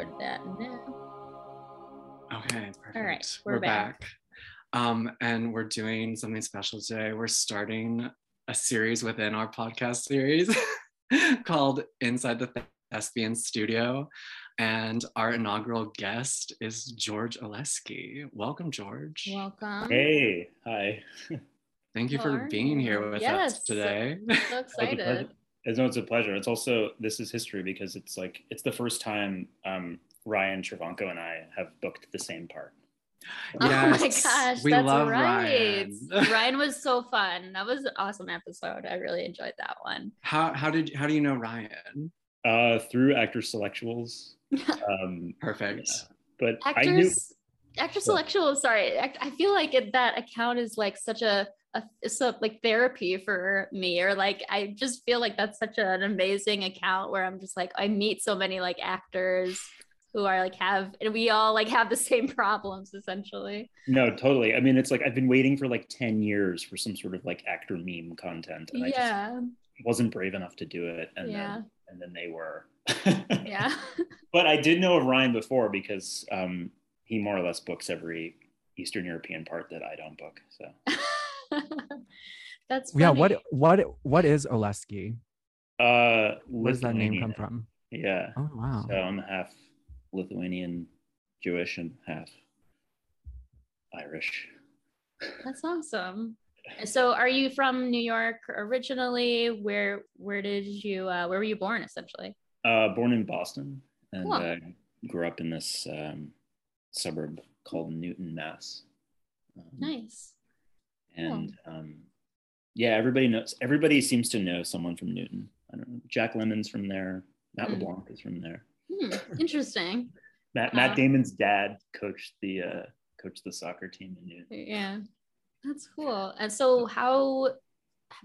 record that now. Okay, perfect. All right, we're back. Um, and we're doing something special today. We're starting a series within our podcast series called Inside the Thespian Studio. And our inaugural guest is George Olesky. Welcome, George. Welcome. Hey, hi. Thank you How for being you? here with Yes. us today. So It's a excited. Pleasure. It's, no, it's a pleasure. It's also this is history because it's like it's the first time um, Ryan Travanko and I have booked the same part. Oh my Yes, gosh, we that's love right. Ryan. Ryan was so fun. That was an awesome episode. I really enjoyed that one. How how did how do you know Ryan? Uh, through actor selectuals. Um, Perfect. but I knew Actors, actor selection. Sorry, act- I feel like it, that account is like such a, a it's a, like therapy for me, or like I just feel like that's such an amazing account where I'm just like I meet so many like actors who are like have and we all like have the same problems essentially. no, totally. I mean, it's like I've been waiting for like ten years for some sort of like actor meme content, and I just wasn't brave enough to do it. And yeah, then and then they were. yeah. But I did know of Ryan before because um, he more or less books every Eastern European part that I don't book. So That's Yeah, what what what is Olesky? uh, Where does that name come from? Yeah. Oh wow. So I'm half Lithuanian, Jewish, and half Irish. That's awesome. So, are you from New York originally? Where Where did you uh, Where were you born? Essentially. Uh, born in Boston and Cool. uh, grew up in this um, suburb called Newton, Mass. Um, Nice. And um, yeah, everybody knows. Everybody seems to know someone from Newton. I don't know. Jack Lemmon's from there. Matt Hmm. LeBlanc is from there. Hmm, interesting. Matt, Wow. Matt Damon's dad coached the uh, coached the soccer team in Newton. Yeah, that's cool. And so, how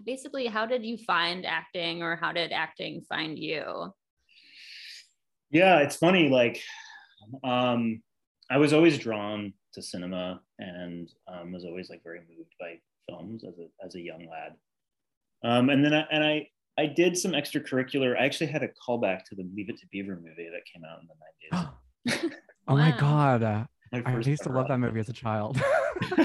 basically, how did you find acting, or how did acting find you? Yeah, it's funny. Like, um, I was always drawn to cinema and um, was always like very moved by films as a as a young lad. Um, and then I, and I I did some extracurricular. I actually had a callback to the Leave It to Beaver movie that came out in the nineties. oh my god. uh, I used to love that movie as a child.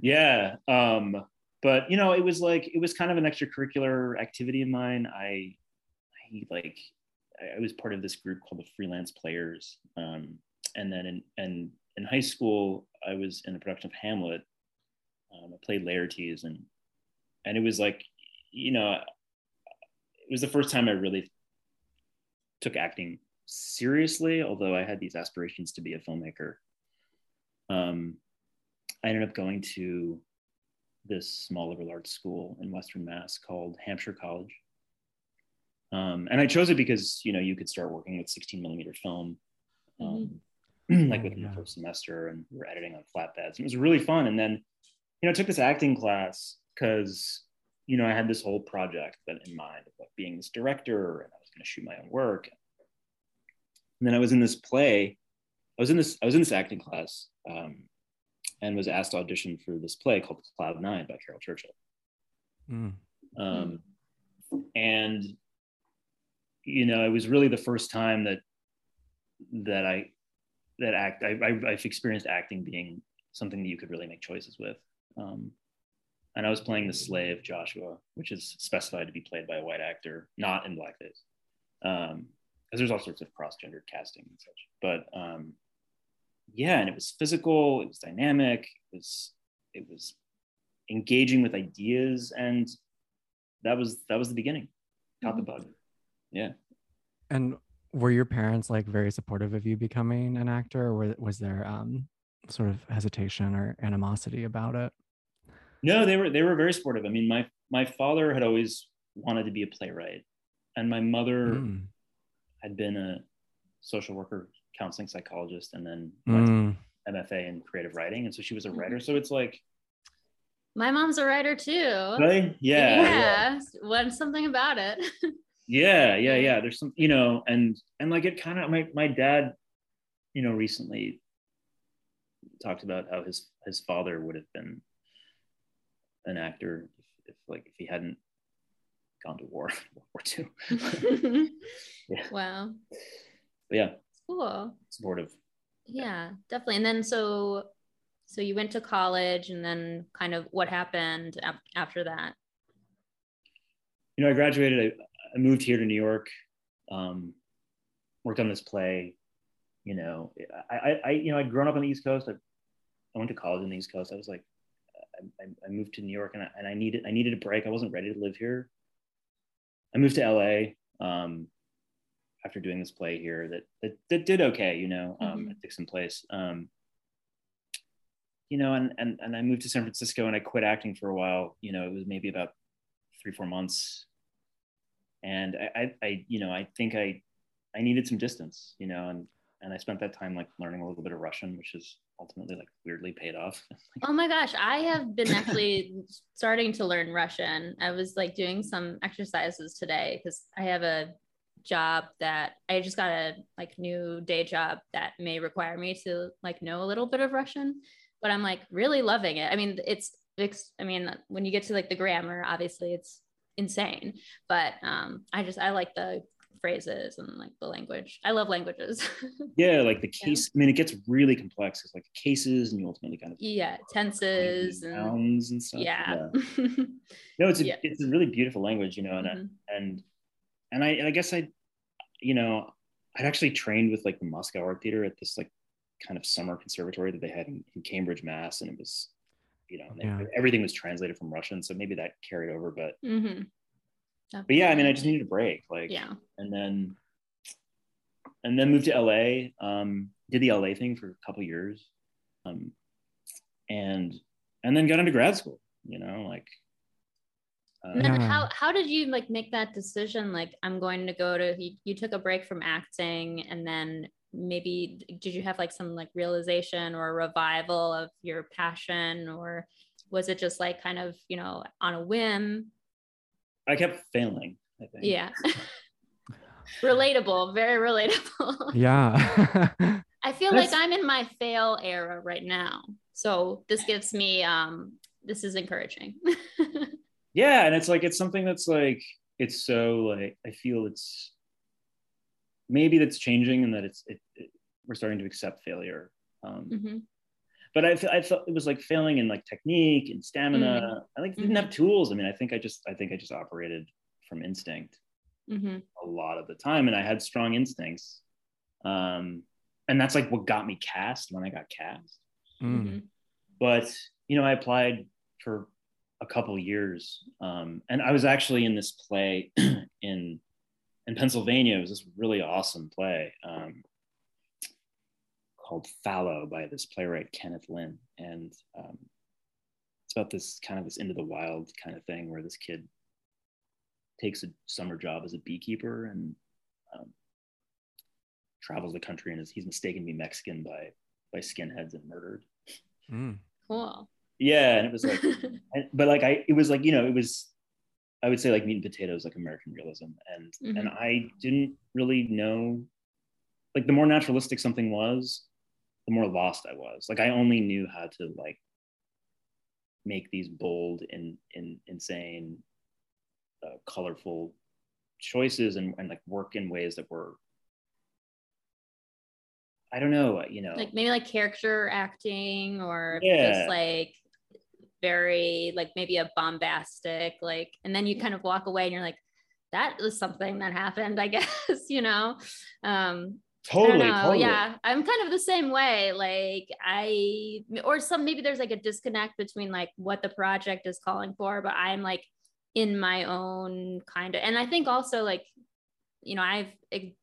yeah. Um, but you know, it was like it was kind of an extracurricular activity of mine. I, I like I was part of this group called the Freelance Players. Um, and then in and in high school, I was in a production of Hamlet. Um, I played Laertes, and and it was like, you know, it was the first time I really took acting seriously. Although I had these aspirations to be a filmmaker. Um, I ended up going to this small liberal arts school in Western Mass called Hampshire College. Um, and I chose it because you know you could start working with 16 millimeter film, um, like within yeah. the first semester, and we were editing on flatbeds. And it was really fun. And then, you know, I took this acting class because you know I had this whole project that in mind of like being this director, and I was going to shoot my own work. And then I was in this play. I was in this. I was in this acting class, um, and was asked to audition for this play called Cloud Nine by Caryl Churchill. Mm. Um, and you know, it was really the first time that that I that act I, I, I've experienced acting being something that you could really make choices with. Um, and I was playing the slave Joshua, which is specified to be played by a white actor, not in blackface, um, because there's all sorts of cross-gendered casting and such. But um, yeah, and it was physical, it was dynamic, it was it was engaging with ideas, and that was that was the beginning. Caught the bug. Yeah. And were your parents like very supportive of you becoming an actor, or was there um sort of hesitation or animosity about it? No, they were they were very supportive. I mean, my my father had always wanted to be a playwright, and my mother Mm. had been a social worker, counseling psychologist, and then went Mm. to MFA in creative writing, and so she was a Mhm. writer. So it's like, My mom's a writer too. really, yeah, yeah, Yeah. What something about it? yeah, yeah, yeah. There's some, you know, and and like it kind of my my dad, you know, recently talked about how his his father would have been an actor if, if like if he hadn't gone to war, World War two Yeah. Wow. but yeah, cool. supportive. Yeah, definitely. And then so so you went to college and then kind of what happened ap- after that? You know, I graduated. I, moved here to New York. Um, worked on this play. You know, I, I, I, you know, I'd grown up on the East Coast. I, I went to college on the East Coast. I was like, I, I moved to New York and I, and I needed, I needed a break. I wasn't ready to live here. I moved to LA um, after doing this play here that that, that did okay. You know, um, Mhm. at Dixon Place. Um, you know, and, and and I moved to San Francisco and I quit acting for a while. You know, it was maybe about three, four months. And I, I, I you know, I think I, I needed some distance, you know, and and I spent that time like learning a little bit of Russian, which is ultimately like weirdly paid off. Oh my gosh, I have been actually starting to learn Russian. I was like doing some exercises today because I have a job that I just got a like new day job that may require me to like know a little bit of Russian, but I'm like really loving it. I mean, it's it's I mean, when you get to like the grammar, obviously it's insane, but um I just I like the phrases and like the language. I love languages. yeah, like the Yeah. case. I mean, it gets really complex. It's like cases, and you ultimately kind of yeah, tenses and nouns and stuff. yeah. No, it's a Yeah. it's a really beautiful language, you know, and I- Mhm. and and I and I guess I, you know, I'd actually trained with like the Moscow Art Theater at this like kind of summer conservatory that they had in, in Cambridge, Mass, and it was, you know, and they- Yeah. everything was translated from Russian, so maybe that carried over. But Mhm. but yeah, I mean, I just needed a break, like, yeah. and then and then moved to LA. Um, did the LA thing for a couple years, um, and and then got into grad school. You know, like. Uh, And then Yeah. how how did you like make that decision? Like I'm going to go to you, you took a break from acting and then maybe did you have like some like realization or revival of your passion or was it just like kind of, you know, on a whim? I kept failing. I think. Yeah. relatable, very relatable. yeah. I feel like I'm in my fail era right now. So this gives me um this is encouraging. yeah and it's like it's something that's like it's so like i feel it's maybe that's changing and that it's it, it- we're starting to accept failure um, Mhm. but I, I felt it was like failing in like technique and stamina i like didn't have tools i mean i think i just i think i just operated from instinct Mhm. a lot of the time and i had strong instincts um, and that's like what got me cast when i got cast Mm. Mhm. but you know i applied for a couple years um, and i was actually in this play in in pennsylvania it was this really awesome play um, called fallow by this playwright kenneth Lin and um, it's about this kind of this into the wild kind of thing where this kid takes a summer job as a beekeeper and um, travels the country and is, he's mistaken to be mexican by by skinheads and murdered Mm. Cool. yeah and it was like and, but like I, it was like you know, it was, I would say like meat and potatoes, like American realism, and and Mhm. I didn't really know, like the more naturalistic something was, the more lost I was. Like I only knew how to like make these bold and in, insane, uh, colorful choices and and like work in ways that were. I don't know, you know. like maybe like character acting or Yeah. just like very like maybe a bombastic like and then you kind of walk away and you're like that was something that happened i guess you know um totally, know. totally. Yeah, I'm kind of the same way. Like I, or some maybe there's like a disconnect between like what the project is calling for, but I'm like in my own kind of, and I think also like, you know, I've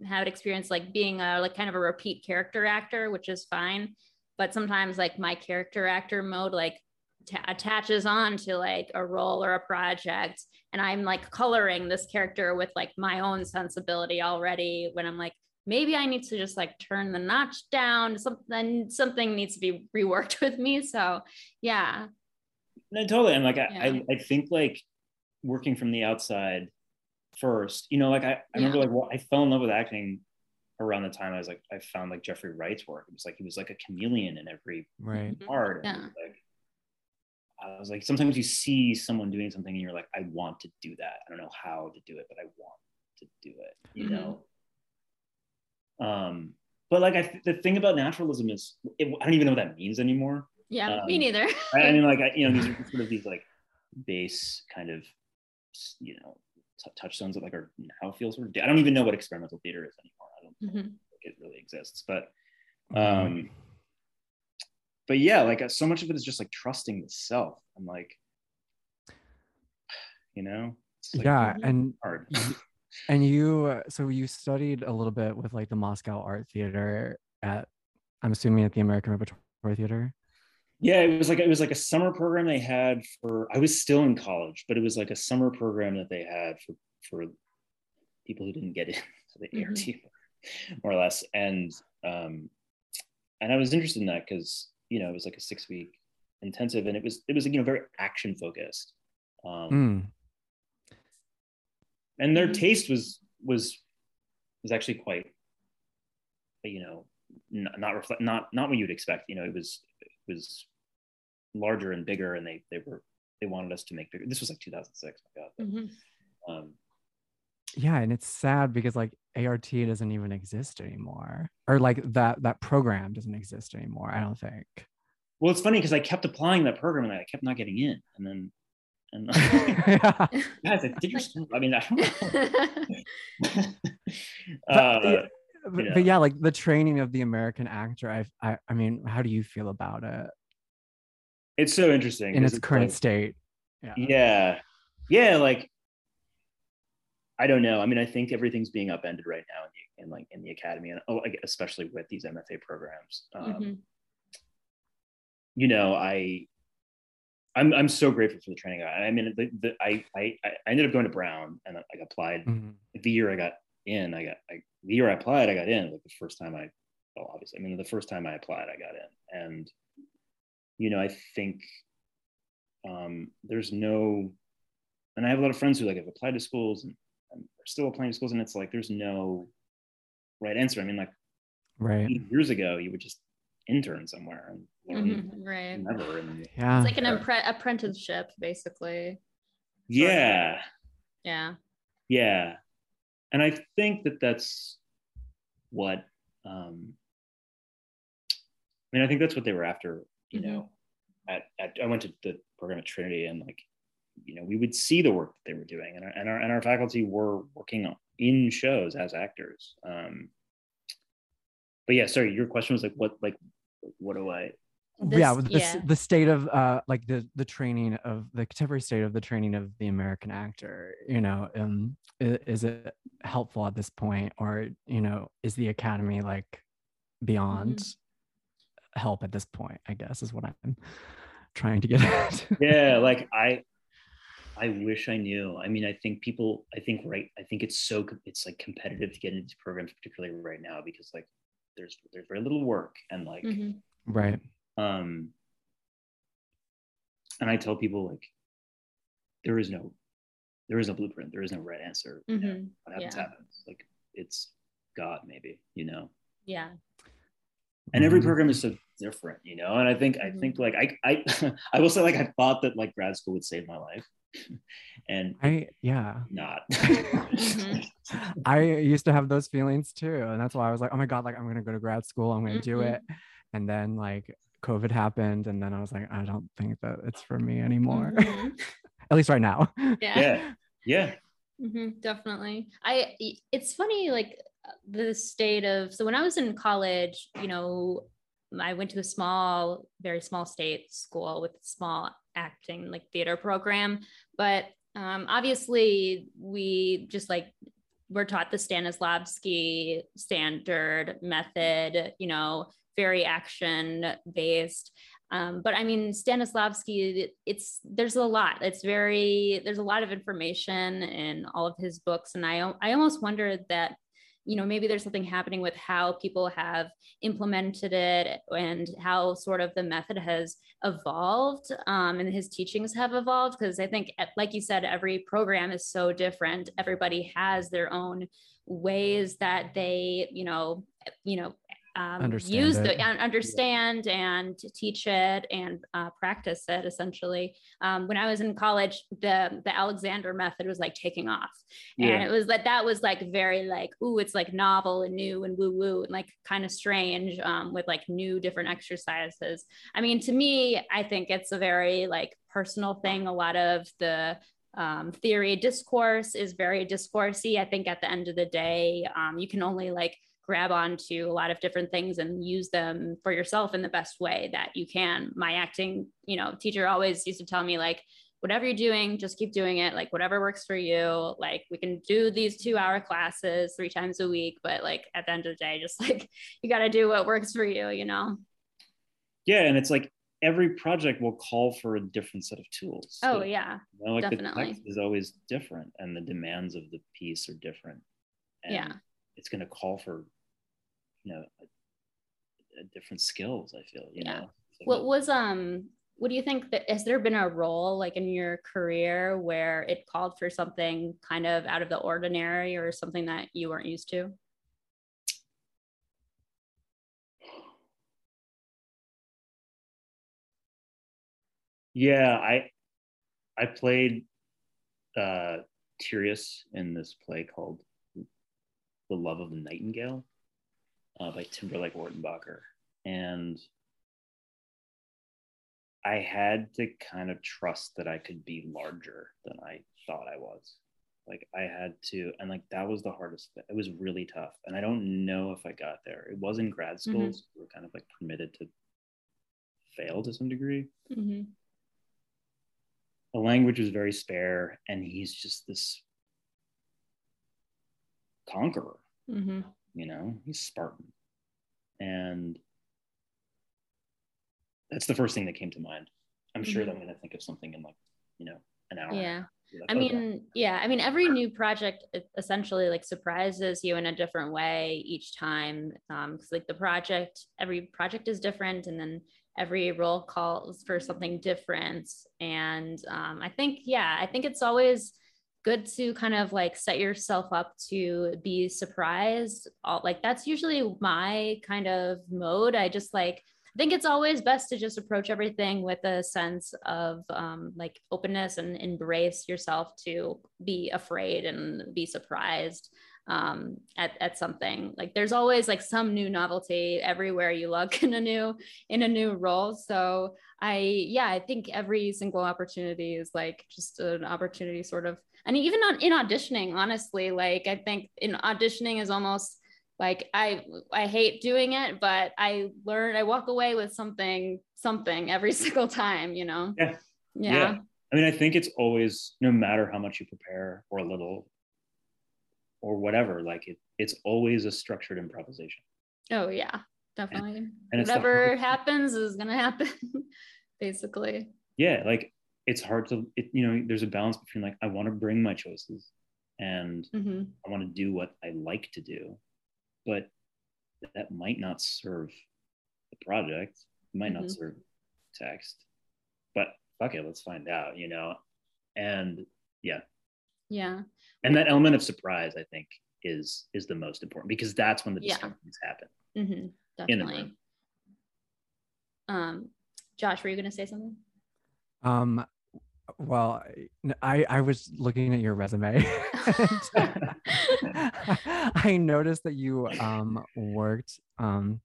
had experience like being a like kind of a repeat character actor, which is fine, but sometimes like my character actor mode like ta attaches on to like a role or a project, and I'm like coloring this character with like my own sensibility already when I'm like maybe I need to just like turn the notch down. Something something needs to be reworked with me. So yeah. No, totally. And like I, Yeah. I, I think like working from the outside first, you know, like I, I remember Yeah. like well, I fell in love with acting around the time I was like I found like Jeffrey Wright's work. It was like he was like a chameleon in every Right. Mm-hmm. part. And it Yeah. was, like I was like sometimes you see someone doing something and you're like, I want to do that. I don't know how to do it, but I want to do it, you Mhm. know. Um, but like I, the thing about naturalism is it, I don't even know what that means anymore. Yeah, Um, me neither. I, I mean, like I, you know, these are sort of these like base kind of you know t- touchstones that like are now feel sort of. I don't even know what experimental theater is anymore. I don't mm-hmm. think it really exists, but um, but yeah, like uh, so much of it is just like trusting the self. I'm like, you know, it's, like, yeah, Mhm. and hard. and you uh, so you studied a little bit with like the Moscow Art Theater at I'm assuming at the American Repertory Theater. Yeah, it was like it was like a summer program they had for. I was still in college, but it was like a summer program that they had for for people who didn't get into the Mhm. ART, more or less. And um, and I was interested in that because you know it was like a six week intensive, and it was it was you know very action focused. Um, Mm. and their taste was was was actually quite you know not not reflect not not what you'd expect you know it was it was larger and bigger and they they were they wanted us to make bigger this was like 2006 my god Mhm. um Yeah, and it's sad because like ART doesn't even exist anymore, or like that that program doesn't exist anymore. I don't think. well it's funny because i kept applying that program and i kept not getting in and then and yeah. guys i did your i mean i don't know But, uh, yeah, but, know. but yeah, like the training of the American actor. I, I, I mean, how do you feel about it it's so interesting in 'cause its current like- state? Yeah. yeah yeah like i don't know i mean i think everything's being upended right now in, the, in like in the academy and oh, especially with these mfa programs um, Mhm. you know i i'm i'm so grateful for the training i, I mean the, the, I, I i ended up going to brown and i like, applied Mhm. the year i got in i got I, the year i applied i got in like the first time i well obviously i mean the first time i applied i got in and you know i think um there's no and i have a lot of friends who like have applied to schools and, and are still applying to schools and it's like there's no right answer i mean like Right. years ago you would just intern somewhere and learn Mhm. Right. never and Yeah. It's like an Yeah. appre- apprenticeship, basically. yeah Yeah. yeah and i think that that's what um i mean i think that's what they were after you Mhm. know at, at i went to the program at trinity and like you know we would see the work that they were doing and our and our, and our faculty were working on, in shows as actors. Um but yeah sorry your question was like what like what do i yeah, This- with the, s- the state of uh like the the training of the contemporary state of the training of the American actor, you know, um i- is it helpful at this point or you know, is the academy like beyond help at this point, I guess is what I'm trying to get at. yeah like i i wish i knew i mean i think people i think right i think it's so com- it's like competitive to get into programs particularly right now because like there's there's very little work and like Mhm. right. um and i tell people like there is no there is no blueprint there is no right answer you know, what happens Yeah. happens like it's god maybe you know Yeah. and every Mhm. program is so different you know and i think i Mhm. think like i i i will say like i thought that like grad school would save my life and I yeah. not Mhm. I used to have those feelings too. And that's why I was like, oh my God, like I'm gonna go to grad school, I'm gonna do Mhm. it. And then like COVID happened, and then I was like, I don't think that it's for me anymore. Mhm. At least right now. Yeah. yeah yeah hmm definitely. I. It's funny, like the state of. So when I was in college, you know, I went to a small, very small state school with a small acting, like theater program, but um, obviously we just like we're taught the Stanislavski standard method, you know, very action based. Um, but I mean, Stanislavski, it's there's a lot. It's very there's a lot of information in all of his books, and I I almost wonder that you know maybe there's something happening with how people have implemented it and how sort of the method has evolved um, and his teachings have evolved because i think eh, like you said every program is so different. Everybody has their own ways that they you know you know um, Understand use it. the and understand and teach it and uh, practice it essentially. Um, when i was in college the the alexander method was like taking off. And Yeah. it was like that was like very like ooh it's like novel and new and woo woo and like kind of strange um, with like new different exercises. I mean to me i think it's a very like personal thing. A lot of the um, theory discourse is very discoursey. I think at the end of the day um, you can only like grab onto a lot of different things and use them for yourself in the best way that you can my acting you know teacher always used to tell me like whatever you're doing just keep doing it like whatever works for you like we can do these two hour classes three times a week but like at the end of the day just like you got to do what works for you you know yeah and it's like every project will call for a different set of tools oh too. yeah You know, like definitely. the text is always different and the demands of the piece are different and Yeah. it's going to call for you know a, a different skills i feel you Yeah. know? So- what was um what do you think that has there been a role like in your career where it called for something kind of out of the ordinary or something that you weren't used to? Yeah i i played uh Tereus in this play called the love of the nightingale uh, by timberlake Wertenbaker. and i had to kind of trust that i could be larger than i thought i was like i had to and like that was the hardest it was really tough and i don't know if i got there it was in grad school Mhm. so we were kind of like permitted to fail to some degree mm-hmm. the language was very spare and he's just this conqueror Mm-hmm. You know he's spartan and that's the first thing that came to mind i'm sure Mhm. that i'm going to think of something in like you know an hour yeah like, I "Oh, mean, yeah, I mean, every new project essentially like surprises you in a different way each time. Um, cause like the project, every project is different, and then every role calls for something different. And um, I think, yeah, I think it's always good to kind of like set yourself up to be surprised. All, like that's usually my kind of mode. I just like I think it's always best to just approach everything with a sense of um, like openness and embrace yourself to be afraid and be surprised um, at, at something. Like there's always like some new novelty everywhere you look in a new in a new role. So I yeah, I think every single opportunity is like just an opportunity sort of and even on in auditioning, honestly, like I think in auditioning is almost like i i hate doing it but i learn i walk away with something something every single time you know? Yeah. yeah, Yeah. i mean i think it's always no matter how much you prepare or a little or whatever like it, it's always a structured improvisation. Oh yeah. Definitely. And the whatever happens is gonna happen basically. Yeah like it's hard to it, you know there's a balance between like i want to bring my choices and hmm i want to do what i like to do but that might not serve the project it might not Mhm. serve text but fuck it let's find out you know? And yeah. Yeah. And that element of surprise i think is is the most important because that's when the Yeah. discoveries happen. Hmm definitely. um josh were you gonna say something? Um, well, I I was looking at your resume. I noticed that you um worked um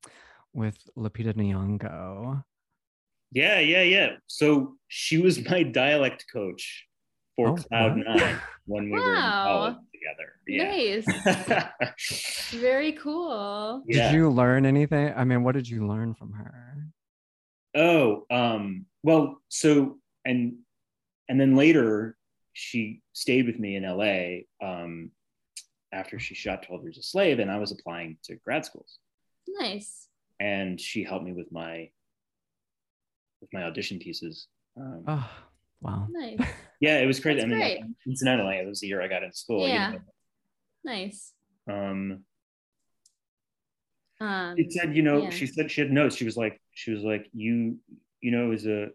with Lupita Nyong'o. yeah yeah yeah so she was my dialect coach for Oh, cloud wow. nine when we were in college together yeah nice very cool Did yeah you learn anything? I mean, what did you learn from her? Oh, um, well, so and and then later she stayed with me in LA um, after she shot 12 Years a Slave, and I was applying to grad schools, nice and she helped me with my with my audition pieces. Um, Oh, wow. nice yeah, it was crazy. that's I mean, great. incidentally, it was the year I got into school. Yeah. nice Um, um it said, you know, yeah. she said she had notes. She was like, she was like, you, you know, it was a,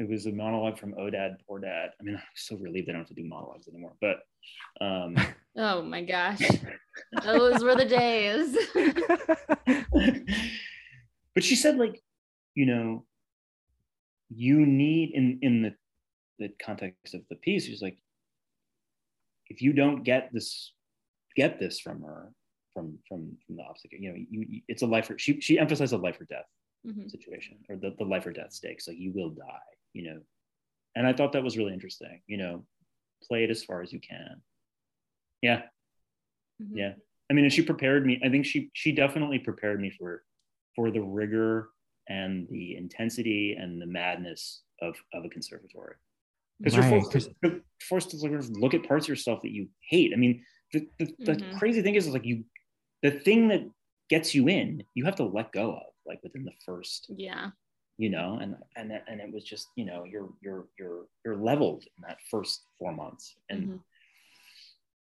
it was a monologue from Oh Dad, Poor Dad. I mean, I'm so relieved I don't have to do monologues anymore. But um, Oh my gosh. Those were the days. but she said like, you know, you need in in the the context of the piece, she's like, if you don't get this get this from her from from from the opposite you know you, it's a life or she she emphasized a life or death mm-hmm. situation or the, the life or death stakes like you will die you know and i thought that was really interesting you know play it as far as you can yeah mm-hmm. yeah i mean and she prepared me i think she she definitely prepared me for for the rigor and the intensity and the madness of of a conservatory because right. you're forced, to, forced to look at parts of yourself that you hate i mean the, the, the mm-hmm. crazy thing is, is like you the thing that gets you in you have to let go of like within the first yeah you know and and and it was just you know you're you're you're you're leveled in that first four months. And mm-hmm.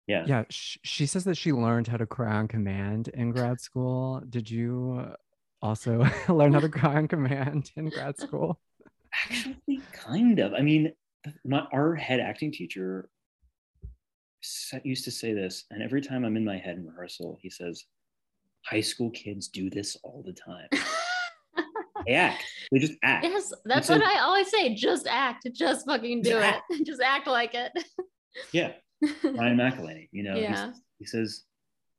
yeah. Yeah she says that she learned how to cry on command in grad school. Did you also learn how to cry on command in grad school? Actually kind of. I mean my our head acting teacher used to say this, and every time I'm in my head in rehearsal, he says, "High school kids do this all the time." they act. They just act. Yes, that's what I always say. Just act. Just fucking do it. Act. just act like it. yeah, Ryan McElhenney. You know, yeah. he says,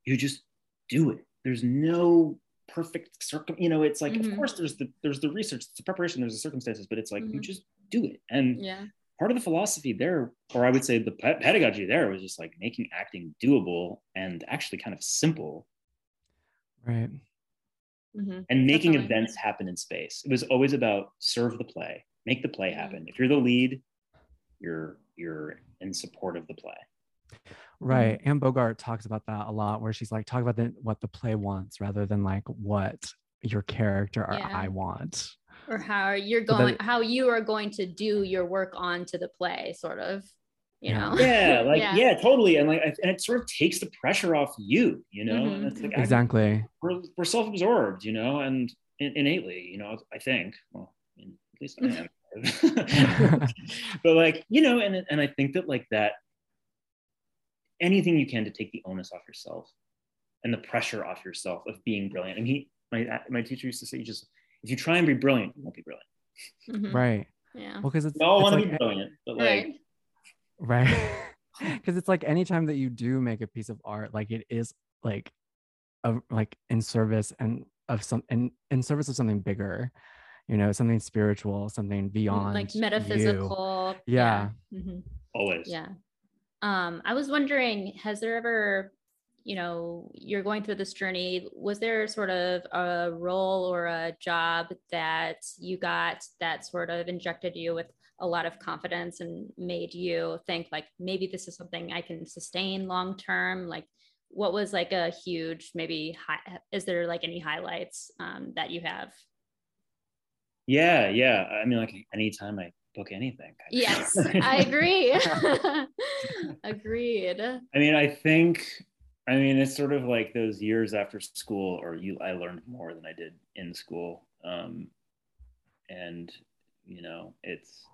"You just do it." There's no perfect circum. You know, it's like, mm-hmm. of course, there's the there's the research, the preparation, there's the circumstances, but it's like mm-hmm. you just do it. And yeah part of the philosophy there, or I would say the pedagogy there was just like making acting doable and actually kind of simple. Right. Mm-hmm. And making Definitely. events happen in space. It was always about serve the play, make the play happen. Mm-hmm. If you're the lead, you're you're in support of the play. Right. Anne Bogart talks about that a lot, where she's like, talk about the, what the play wants rather than like what your character or yeah. I want or how you're going how you are going to do your work onto the play sort of you know yeah like yeah. yeah, totally and like and it sort of takes the pressure off you you know mm-hmm. it's like exactly we're, we're self-absorbed you know and in, innately you know i think well I mean, at least i am but like you know and and i think that like that anything you can to take the onus off yourself and the pressure off yourself of being brilliant I mean, my my teacher used to say you just if you try and be brilliant, you won't be brilliant. Mm-hmm. Right. Yeah. Well, because it's we all want to like, be brilliant, but like right. Right because it's like anytime that you do make a piece of art, like it is like a like in service and of some in, in service of something bigger, you know, something spiritual, something beyond like metaphysical. You. Yeah. yeah. Mm-hmm. Always. Yeah. Um, I was wondering, has there ever you know you're going through this journey was there sort of a role or a job that you got that sort of injected you with a lot of confidence and made you think like maybe this is something i can sustain long term? Like what was like a huge maybe high, is there like any highlights um, that you have? Yeah yeah. I mean like anytime i book anything yes i agree. Agreed. I mean i think I mean, it's sort of like those years after school, or you, I learned more than I did in school. Um, and, you know, it's,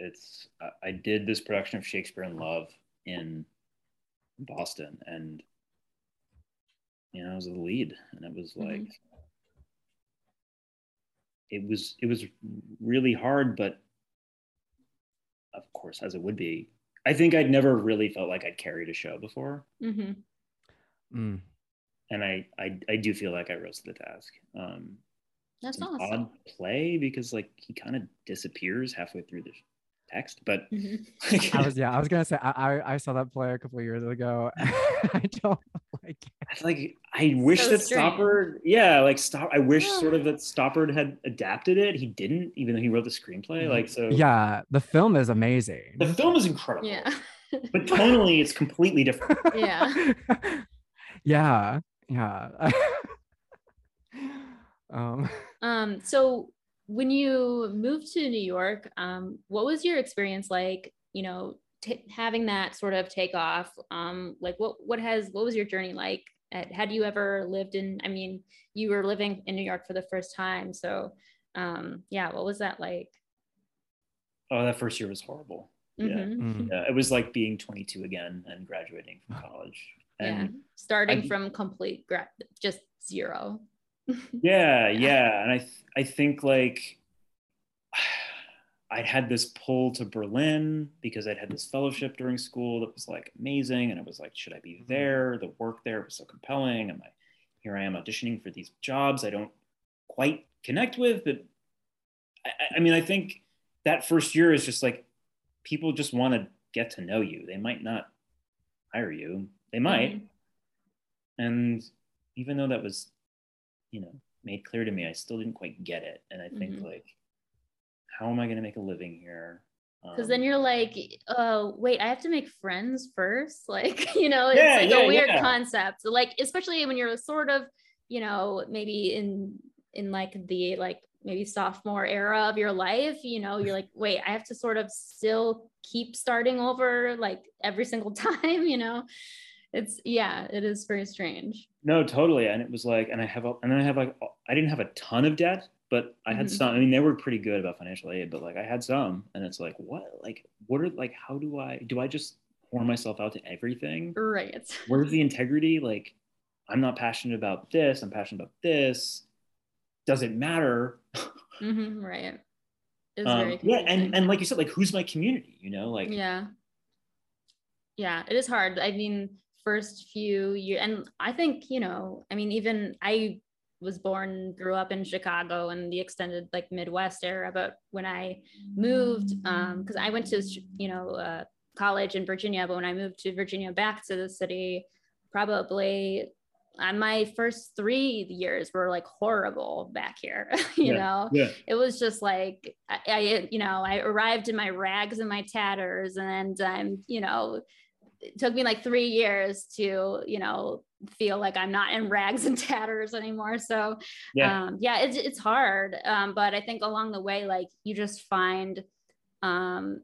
it's, I did this production of Shakespeare in Love in Boston and, you know, I was the lead and it was like, mm-hmm. it was, it was really hard, but of course, as it would be, I think I'd never really felt like I'd carried a show before. Mm-hmm. Mm. And I, I, I do feel like I rose to the task. Um, That's awesome. Odd play because like he kind of disappears halfway through the text, but mm-hmm. I was yeah, I was gonna say I I saw that play a couple years ago. I don't like it. Like I wish so that strange. Stoppard, yeah, like stop. I wish yeah. sort of that Stoppard had adapted it. He didn't, even though he wrote the screenplay. Like so. Yeah, the film is amazing. The film is incredible. Yeah. but tonally, it's completely different. Yeah. yeah. Yeah. um. Um. So when you moved to New York, um, what was your experience like? You know, t- having that sort of take off. Um, like, what what has what was your journey like? Had you ever lived in? I mean, you were living in New York for the first time, so um, yeah. What was that like? Oh, that first year was horrible. Yeah. Mhm. Yeah, it was like being 22 again and graduating from college. yeah And starting I- from complete gra- just zero yeah, yeah, and I th- I think like I'd had this pull to Berlin because I'd had this fellowship during school that was like amazing, and it was like, should I be there? The work there was so compelling, and I here I am auditioning for these jobs I don't quite connect with, but I, I- mean, I think that first year is just like people just want to get to know you. They might not hire you, they might, Mhm. and even though that was you know made clear to me i still didn't quite get it. And i think Mhm. like how am i going to make a living here? Because Um, then you're like oh wait i have to make friends first? Like you know it's Yeah, like yeah, a weird yeah. concept. Like especially when you're sort of you know maybe in in like the like maybe sophomore era of your life you know you're like wait i have to sort of still keep starting over like every single time you know? It's yeah it is very strange no totally. And it was like and i have a, and i have like i didn't have a ton of debt but i had Mhm. some i mean they were pretty good about financial aid but like i had some. And it's like what like what are like how do i do i just pour myself out to everything? Right. Where's the integrity? Like i'm not passionate about this i'm passionate about this. Does it matter? Hmm right. It's um, very yeah and and like you said like who's my community you know? Like yeah. Yeah it is hard. I mean first few years and i think you know i mean even i was born grew up in chicago and the extended like midwest era but when i moved um because i went to you know uh, college in virginia but when i moved to virginia back to the city probably uh, my first three years were like horrible back here you Yeah. know yeah it was just like I, I you know i arrived in my rags and my tatters and i'm you know it took me like three years to you know feel like i'm not in rags and tatters anymore. So yeah. um yeah it's, it's hard. Um but i think along the way like you just find um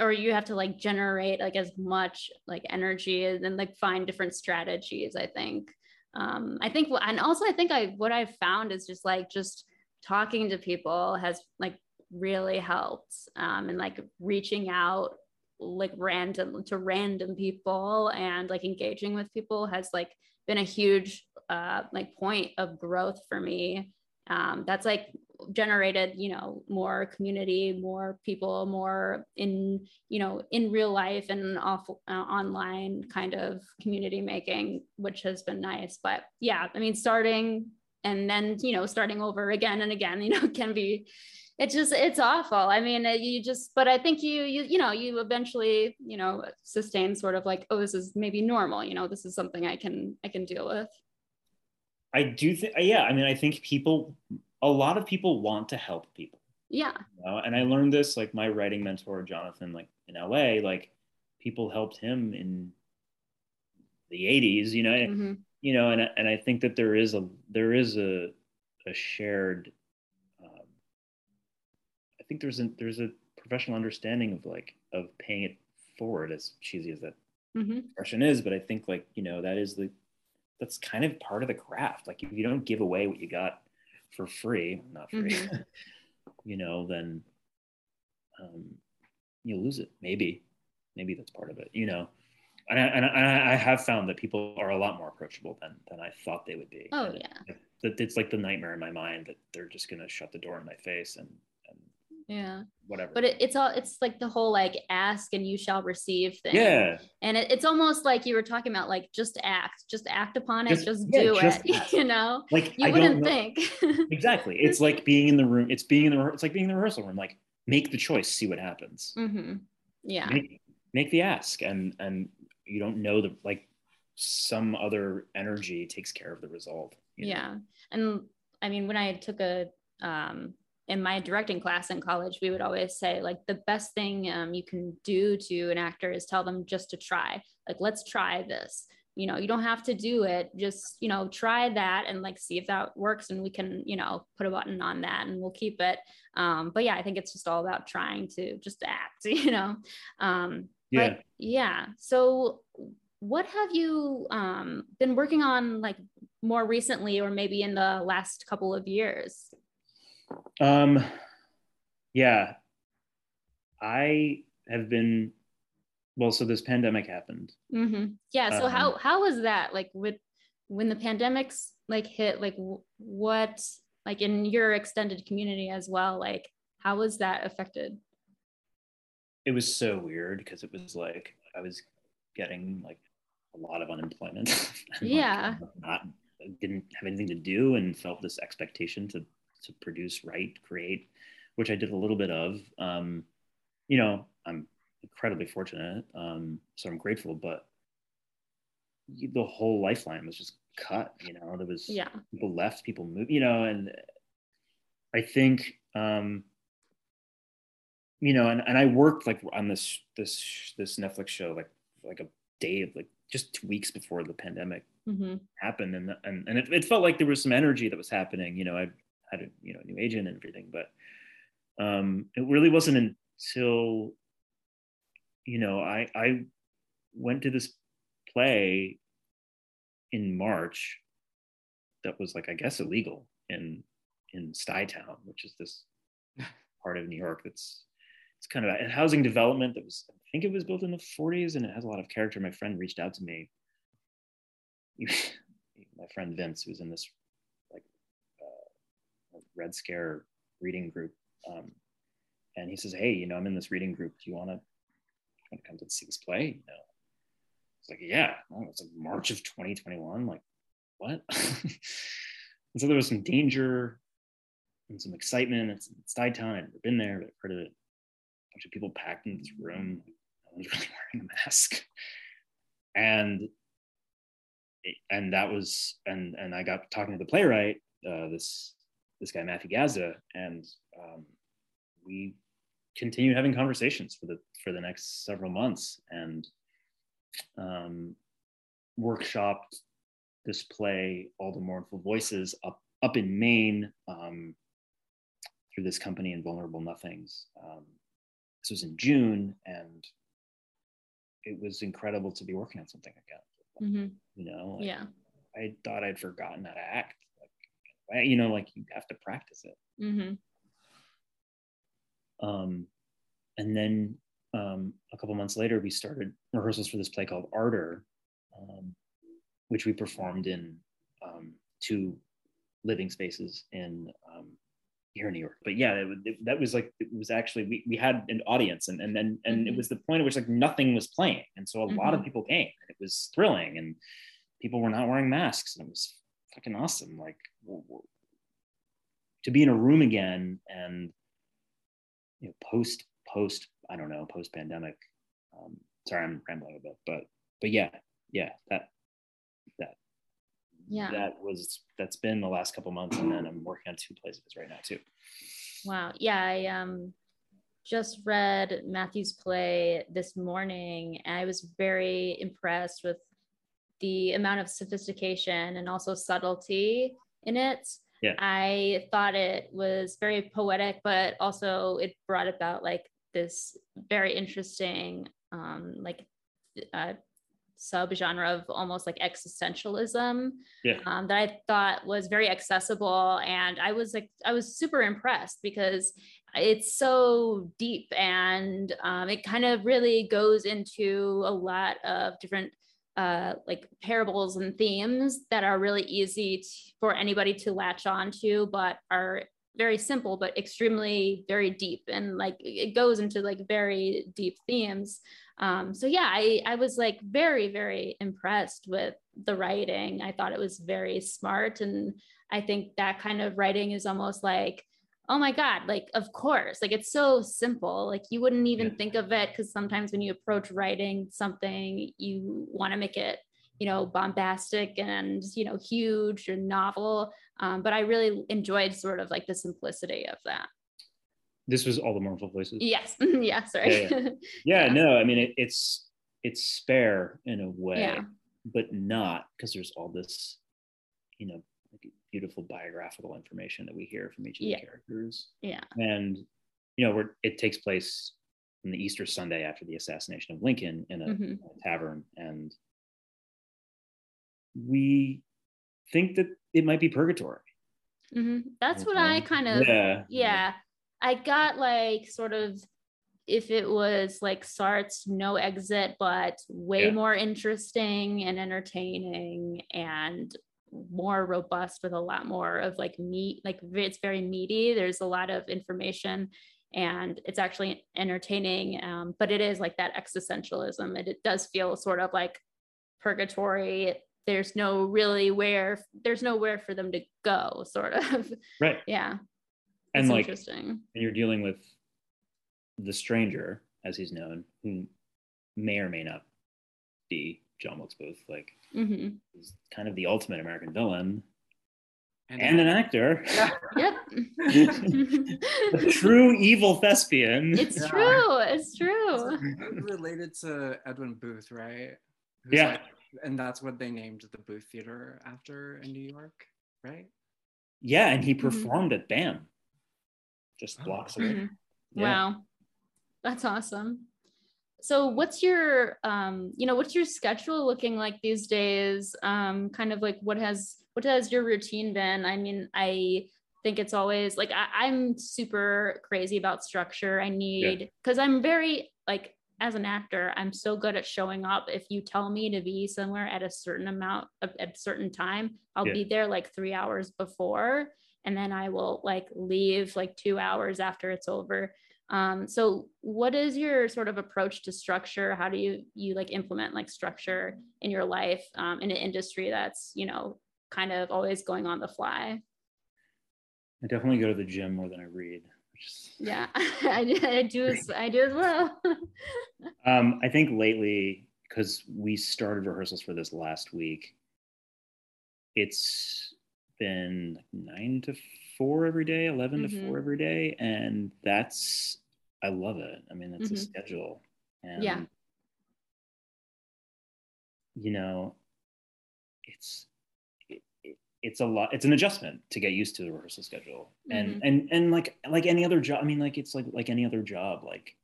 or you have to like generate like as much like energy and like find different strategies i think. Um i think and also i think i what i've found is just like just talking to people has like really helped um and like reaching out like random to random people and like engaging with people has like been a huge uh like point of growth for me. Um that's like generated you know more community more people more in you know in real life and off uh, online kind of community making which has been nice. But yeah i mean starting and then you know starting over again and again you know can be it's just it's awful i mean you just but i think you you you know you eventually you know sustain sort of like oh this is maybe normal you know this is something i can i can deal with I do think, yeah, I mean, I think people, a lot of people want to help people. yeah You know? And I learned this, like my writing mentor, Jonathan, like in LA, like people helped him in the 80s, you know, Mhm. you know, and, and I think that there is a, there is a, a shared, think there's a, there's a professional understanding of like, of paying it forward as cheesy as that Mhm. expression is, but I think like, you know, that is the, that's kind of part of the craft. Like if you don't give away what you got for free, not free, Mhm. you know, then um, you lose it. Maybe, maybe that's part of it, you know. And I, and I, I have found that people are a lot more approachable than, than I thought they would be. oh And yeah That it's like the nightmare in my mind that they're just going to shut the door in my face and yeah whatever. but it, it's all it's like the whole like ask and you shall receive thing yeah, and it, it's almost like you were talking about like just act just act upon it Just- just, yeah, do just it act. you know like you I wouldn't think exactly. It's like being in the room. It's being in the. It's like being in the rehearsal room. Like make the choice, see what happens. hmm yeah Make make the ask, and and you don't know the like some other energy takes care of the result. you know? yeah and i mean when i took a um in my directing class in college we would always say like the best thing um, you can do to an actor is tell them just to try. Like let's try this. You know you don't have to do it. Just you know try that and like see if that works and we can you know put a button on that and we'll keep it. Um but yeah i think it's just all about trying to just act you know? Um Yeah. but yeah. So what have you um been working on like more recently or maybe in the last couple of years Um, yeah, I have been well, so this pandemic happened. Mm-hmm. Yeah. So Um, how how was that like with when the pandemics like hit? Like what like in your extended community as well? Like how was that affected? It was so weird because it was like I was getting like a lot of unemployment. and, like, Yeah. not didn't have anything to do and felt this expectation to to produce, write, create, which I did a little bit of. Um, you know, I'm incredibly fortunate, um, so I'm grateful. But the whole lifeline was just cut. You know, there was Yeah. people left, people moved. You know, and I think. Um, you know, and, and I worked like on this this this Netflix show like like a day of like just two weeks before the pandemic Mm-hmm. happened and and, and it, it felt like there was some energy that was happening you know i had a you know new agent and everything but um it really wasn't until you know i i went to this play in march that was like i guess illegal in in Stuytown, which is this part of new york that's it's kind of a housing development that was i think it was built in the 40s and it has a lot of character. My friend reached out to me. My friend Vince, who's in this Red Scare reading group, um, and he says, "Hey, you know, I'm in this reading group. Do you want to come to see this play?" You know, it's like, "Yeah." Oh, it's like March of 2021. Like, what? and so there was some danger and some excitement. It's, it's Stuytown. I'd never been there, but I've heard of it. A bunch of people packed in this room. No one's really wearing a mask, and and that was and and I got talking to the playwright, uh, this this guy Matthew Gasda, and um, we continued having conversations for the for the next several months, and um, workshopped this play, All the Mournful Voices, up up in Maine um, through this company, Invulnerable Nothings. Um, this was in June, and it was incredible to be working on something again Mm-hmm. you know like, Yeah. i thought i'd forgotten how to act you know like you have to practice it Mm-hmm. um and then um a couple months later we started rehearsals for this play called ardor um, which we performed in um, two living spaces in um, here in New York. But yeah, it, it, that was like it was actually we, we had an audience, and and then and, Mhm. it was the point at which like nothing was playing, and so a lot of Mhm. people came. It was thrilling, and people were not wearing masks, and it was fucking awesome. Like to be in a room again, and you know, post post I don't know post pandemic. Um, sorry, I'm rambling a bit, but but yeah, yeah, that that Yeah. that was that's been the last couple months and then i'm working on two plays of right now too Wow. Yeah, I um just read Matthew's play this morning and I was very impressed with the amount of sophistication and also subtlety in it. Yeah. I thought it was very poetic, but also it brought about like this very interesting um like uh subgenre of almost like existentialism yeah um, that I thought was very accessible. And I was like, I was super impressed because it's so deep and um, it kind of really goes into a lot of different uh, like parables and themes that are really easy t- for anybody to latch onto, but are very simple but extremely very deep and like it goes into like very deep themes. Um, so yeah I, I was like very very impressed with the writing. I thought it was very smart and i think that kind of writing is almost like oh my god like of course like it's so simple like you wouldn't even Yeah. think of it because sometimes when you approach writing something you want to make it you know bombastic and you know huge and novel um, but i really enjoyed sort of like the simplicity of that. This was all the mournful voices. Yes yeah sorry. Yeah, yeah, Yeah. no i mean it, it's it's spare in a way but not because there's all this you know beautiful biographical information that we hear from each of Yeah. the characters. Yeah. And you know where it takes place on the easter sunday after the assassination of lincoln in a, Mhm. a tavern. And we think that it might be purgatory. Hmm that's what i kind of yeah. yeah. I got like sort of if it was like Sartre's no exit, but way Yeah. more interesting and entertaining and more robust with a lot more of like meat, like it's very meaty. There's a lot of information and it's actually entertaining. Um, but it is like that existentialism. And it does feel sort of like purgatory. There's no really where, there's nowhere for them to go, sort of. right yeah. and It's like interesting. and you're dealing with the stranger as he's known who may or may not be john wilkes booth like hmm he's kind of the ultimate american villain And, and an actor Yep. a true evil thespian it's Yeah. true. It's It's true. related to Edwin Booth, right? Who's Yeah. like- and that's what they named the Booth Theater after in New York, right? yeah and he Mhm. performed at bam just Oh. blocks away Mhm. Yeah. Wow. That's awesome. So what's your um, you know, what's your schedule looking like these days? Um, kind of like what has what has your routine been? I mean, I think it's always like I, I'm super crazy about structure. I need because I'm very like as an actor, I'm so good at showing up. If you tell me to be somewhere at a certain amount of at a certain time, I'll Yeah. be there like three hours before, and then I will like leave like two hours after it's over. Um, so what is your sort of approach to structure? How do you you like implement like structure in your life um, in an industry that's you know kind of always going on the fly? i definitely go to the gym more than i read is Yeah, I, do- I do as I do as well. Um, I think lately, because we started rehearsals for this last week, it's been nine to four every day, 11 to Mhm. four every day. And that's, I love it. I mean, that's a Mhm. schedule. And, Yeah. you know, it's, it, it- it's a lot, it's an adjustment to get used to the rehearsal schedule. And, Mhm. and, and like, like any other job, I mean, like, it's like, like any other job, like,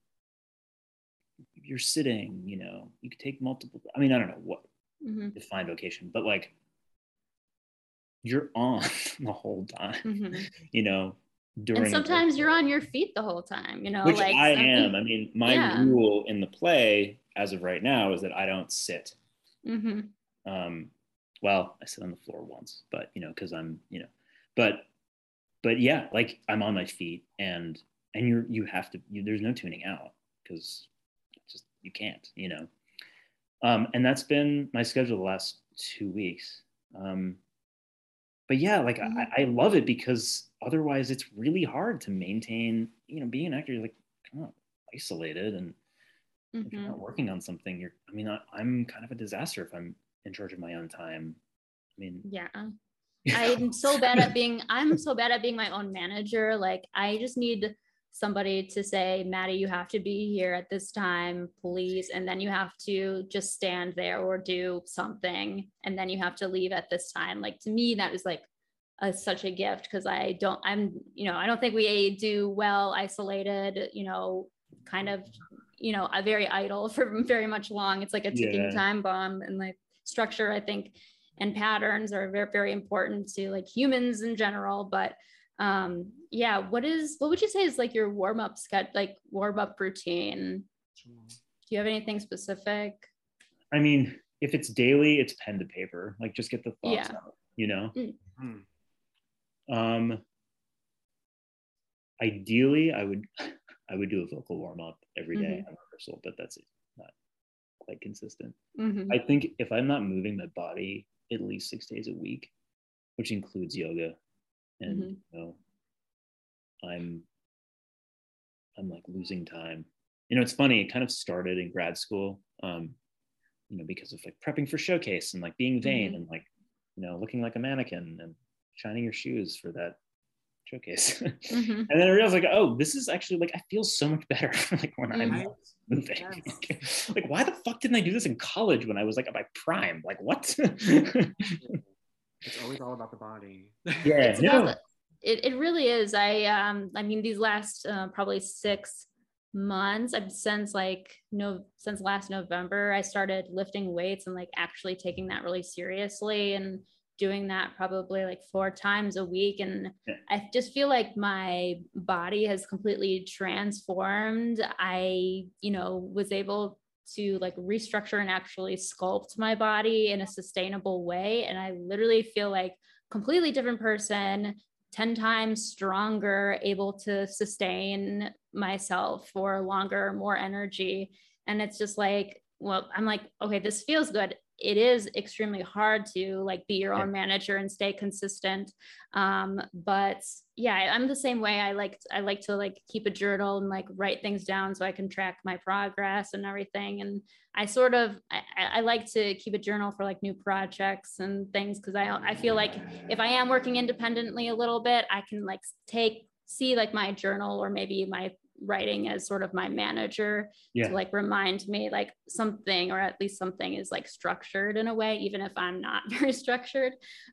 you're sitting, you know, you could take multiple. I mean, I don't know what Mhm, define vocation, but like you're on the whole time, mhm. you know, during And sometimes you're on your feet the whole time. You know, which like I am. I mean, my Yeah. rule in the play as of right now is that I don't sit. Mhm, Um, well, I sit on the floor once, but you know, because I'm, you know, but but yeah, like I'm on my feet and and you're you have to you, there's no tuning out because just you can't, you know. Um, and that's been my schedule the last two weeks. Um, but yeah, like Mhm. I, I love it because otherwise it's really hard to maintain, you know, being an actor, you're like kind of isolated and if you're mhm. not working on something, you're, I mean, I, I'm kind of a disaster if I'm in charge of my own time. I mean, Yeah. I'm so bad at being I'm so bad at being my own manager. Like I just need somebody to say, Maddie, you have to be here at this time, please. And then you have to just stand there or do something. And then you have to leave at this time. Like to me, that is like a, such a gift because I don't, I'm, you know, I don't think we do well isolated, you know, kind of, you know, a very idle for very much long. It's like a ticking Yeah. time bomb and like structure, I think, and patterns are very, very important to like humans in general. But um yeah what is what would you say is like your warm-up sketch like warm-up routine do you have anything specific I mean, if it's daily, it's pen to paper. Like just get the thoughts Yeah. out, you know? Hmm. Um, ideally, I would I would do a vocal warm up every day Mm-hmm. on rehearsal, but that's not quite consistent. Mhm. I think if I'm not moving my body at least six days a week, which includes yoga, and Mhm. you know, I'm I'm like losing time. You know, it's funny. It kind of started in grad school, um, you know, because of like prepping for showcase and like being vain Mhm. and like you know looking like a mannequin and shining your shoes for that showcase. Mhm. and then I realized like, oh, this is actually like I feel so much better like when I'm Mhm. moving. Yes. like, why the fuck didn't I do this in college when I was like at my prime? Like, what? It's always all about the body. yeah, it's no. about the- it, it really is. I um i mean these last uh, probably six months i've since like no since last november i started lifting weights and like actually taking that really seriously and doing that probably like four times a week. And Yeah. i just feel like my body has completely transformed. I you know was able to like restructure and actually sculpt my body in a sustainable way. And i literally feel like completely different person 10 times stronger able to sustain myself for longer more energy. And it's just like well i'm like okay this feels good. It is extremely hard to like be your own manager and stay consistent. Um but yeah i'm the same way. I like i like to like keep a journal and like write things down so i can track my progress and everything. And i sort of i, I I like to keep a journal for like new projects and things because i i feel like if i am working independently a little bit i can like take see like my journal or maybe my writing as sort of my manager Yeah. to like remind me like something or at least something is like structured in a way even if i'm not very structured.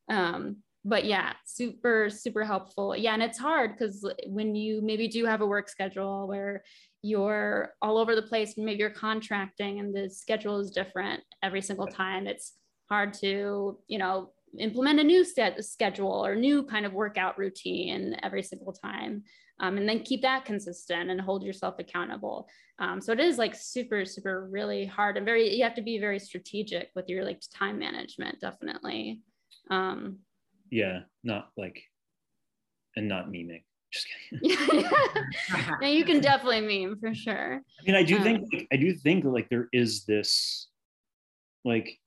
Um but yeah super super helpful. Yeah and it's hard because when you maybe do have a work schedule where you're all over the place maybe you're contracting and the schedule is different every single time it's hard to you know implement a new set schedule or new kind of workout routine every single time um, and then keep that consistent and hold yourself accountable. Um, so it is like super super really hard and very you have to be very strategic with your like time management definitely. Um, Yeah, not like, and not memeing. Just kidding. now you can definitely meme for sure I mean, I do Um, think like, I do think like there is this, like,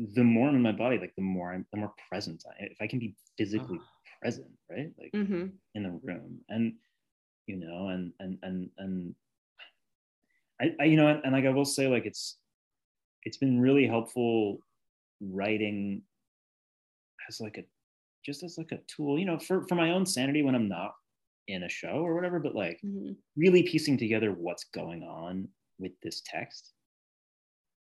the more I'm in my body, like the more I'm, the more present I. If I can be physically present, right, like hmm in the room, and you know, and and and and I, I you know, and, and like I will say, like it's it's been really helpful writing as like a just as like a tool, you know, for for my own sanity when I'm not in a show or whatever, but like hmm really piecing together what's going on with this text.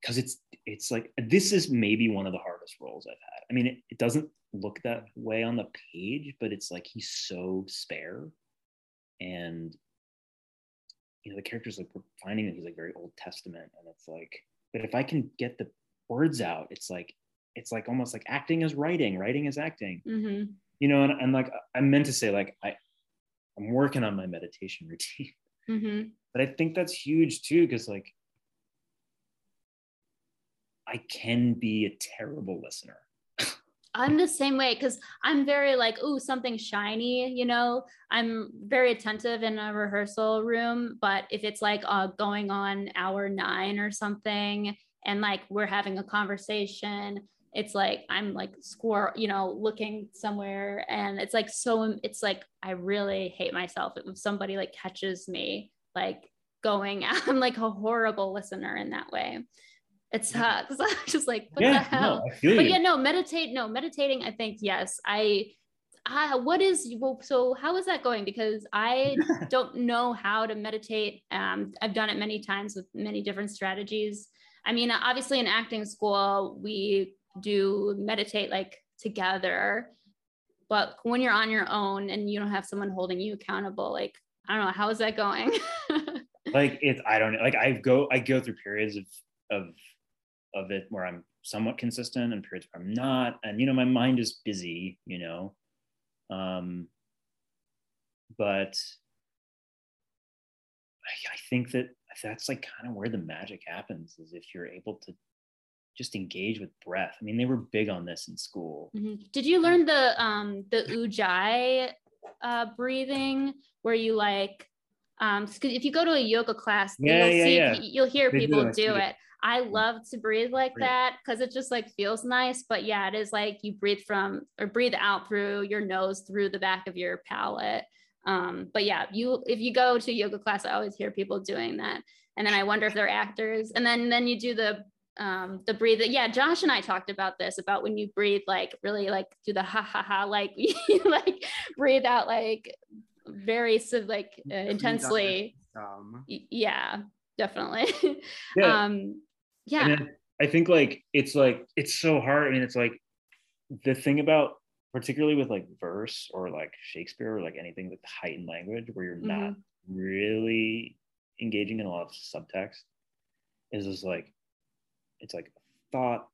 Because it's it's like this is maybe one of the hardest roles i've had. I mean it, it doesn't look that way on the page but it's like he's so spare. And you know the characters like we're finding that he's like very old testament and it's like but if i can get the words out it's like it's like almost like acting is writing writing is acting hmm you know and, and like i meant to say like i i'm working on my meditation routine hmm but I think that's huge too, because like I can be a terrible listener. I'm the same way because I'm very like, ooh, something shiny, you know. I'm very attentive in a rehearsal room, but if it's like uh, going on hour nine or something, and like we're having a conversation, it's like I'm like squirrel, you know, looking somewhere, and it's like so. It's like I really hate myself if somebody like catches me like going. I'm like a horrible listener in that way. It sucks. I'm just like, what the yeah, hell? no, but yeah no meditate no meditating i think yes i uh, what is well, so how is that going because i don't know how to meditate um, i've done it many times with many different strategies i mean obviously in acting school we do meditate like together but when you're on your own and you don't have someone holding you accountable like i don't know how is that going like it's I don't know. Like I go, I go through periods of of of it where I'm somewhat consistent and periods where I'm not, and you know, my mind is busy, you know. Um, but I, I think that that's like kind of where the magic happens is if you're able to just engage with breath. I mean, they were big on this in school. Mhm. Did you learn the um the ujjayi uh breathing where you like um 'cause if you go to a yoga class Yeah, you'll yeah, see yeah. you'll hear They people see do it. it. I love to breathe like Breathe. that because it just like feels nice. But yeah, it is like you breathe from or breathe out through your nose through the back of your palate. Um, but yeah, you if you go to yoga class, I always hear people doing that. And then I wonder if they're actors. And then then you do the um the breathing yeah josh and i talked about this about when you breathe like really like do the ha ha ha like you like breathe out like very like uh, intensely Um, yeah definitely Yeah. um yeah I think like it's like it's so hard. I mean, it's like the thing about particularly with like verse or like Shakespeare or like anything with heightened language where you're not Mm-hmm. really engaging in a lot of subtext is just like it's like thought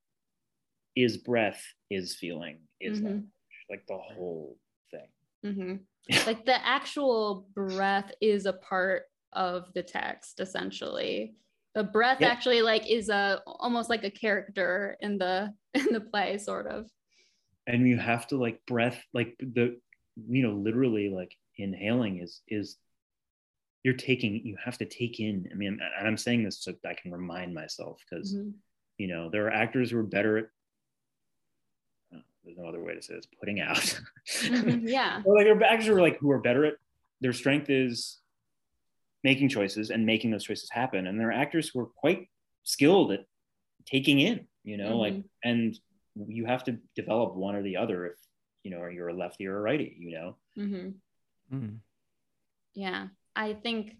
is breath is feeling is Mhm. language, like the whole thing hmm like the actual breath is a part of the text essentially the breath Yeah. actually like is a almost like a character in the in the play sort of and you have to like breath like the you know literally like inhaling is is you're taking you have to take in i mean and i'm saying this so i can remind myself because Mhm. You know there are actors who are better at oh, there's no other way to say this putting out. Mhm, yeah. Well, like there are actors who are like who are better at their strength is making choices and making those choices happen. And there are actors who are quite skilled at taking in you know like Mhm. and you have to develop one or the other if you know or you're a lefty or a righty you know? Hmm Mm. yeah i think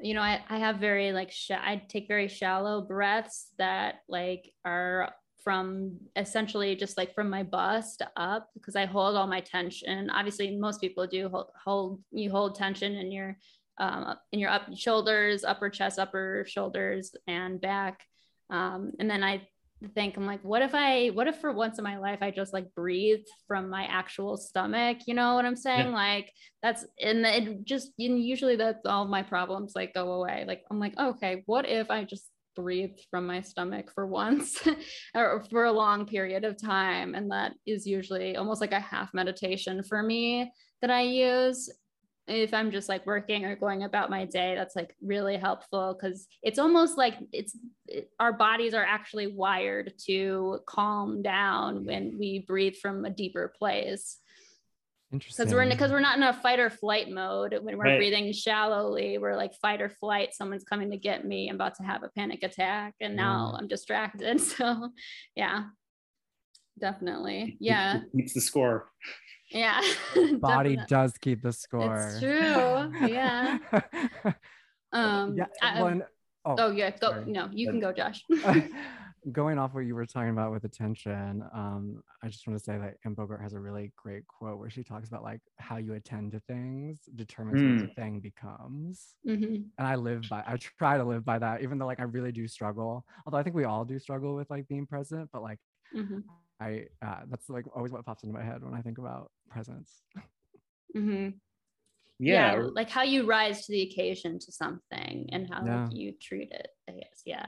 you know i, I have very like sh- i take very shallow breaths that like are from essentially just like from my bust up because i hold all my tension. Obviously most people do hold, hold you hold tension in your um, in your up shoulders upper chest upper shoulders and back. Um, and then i think i'm like what if i what if for once in my life i just like breathe from my actual stomach? You know what i'm saying? Yeah. like that's and it just and usually that's all my problems like go away. Like i'm like okay what if i just breathed from my stomach for once or for a long period of time? And that is usually almost like a half meditation for me that i use if i'm just like working or going about my day that's like really helpful because it's almost like it's it, our bodies are actually wired to calm down when we breathe from a deeper place. Interesting. because we're because we're not in a fight or flight mode. When we're Right. breathing shallowly we're like fight or flight someone's coming to get me i'm about to have a panic attack and now mm. i'm distracted. So yeah definitely. Yeah. keeps the score yeah body definite- does keep the score. it's true yeah um yeah. I- well, and- oh, oh yeah go sorry. no you can go josh going off what you were talking about with attention, um, I just want to say that Anne Bogart has a really great quote where she talks about like how you attend to things determines what the thing becomes. Mhm. And I live by I try to live by that, even though like I really do struggle. Although I think we all do struggle with like being present, but like Mhm. I uh, that's like always what pops into my head when I think about presence. Mhm. yeah, yeah like how you rise to the occasion to something and how Yeah. like, you treat it i guess yeah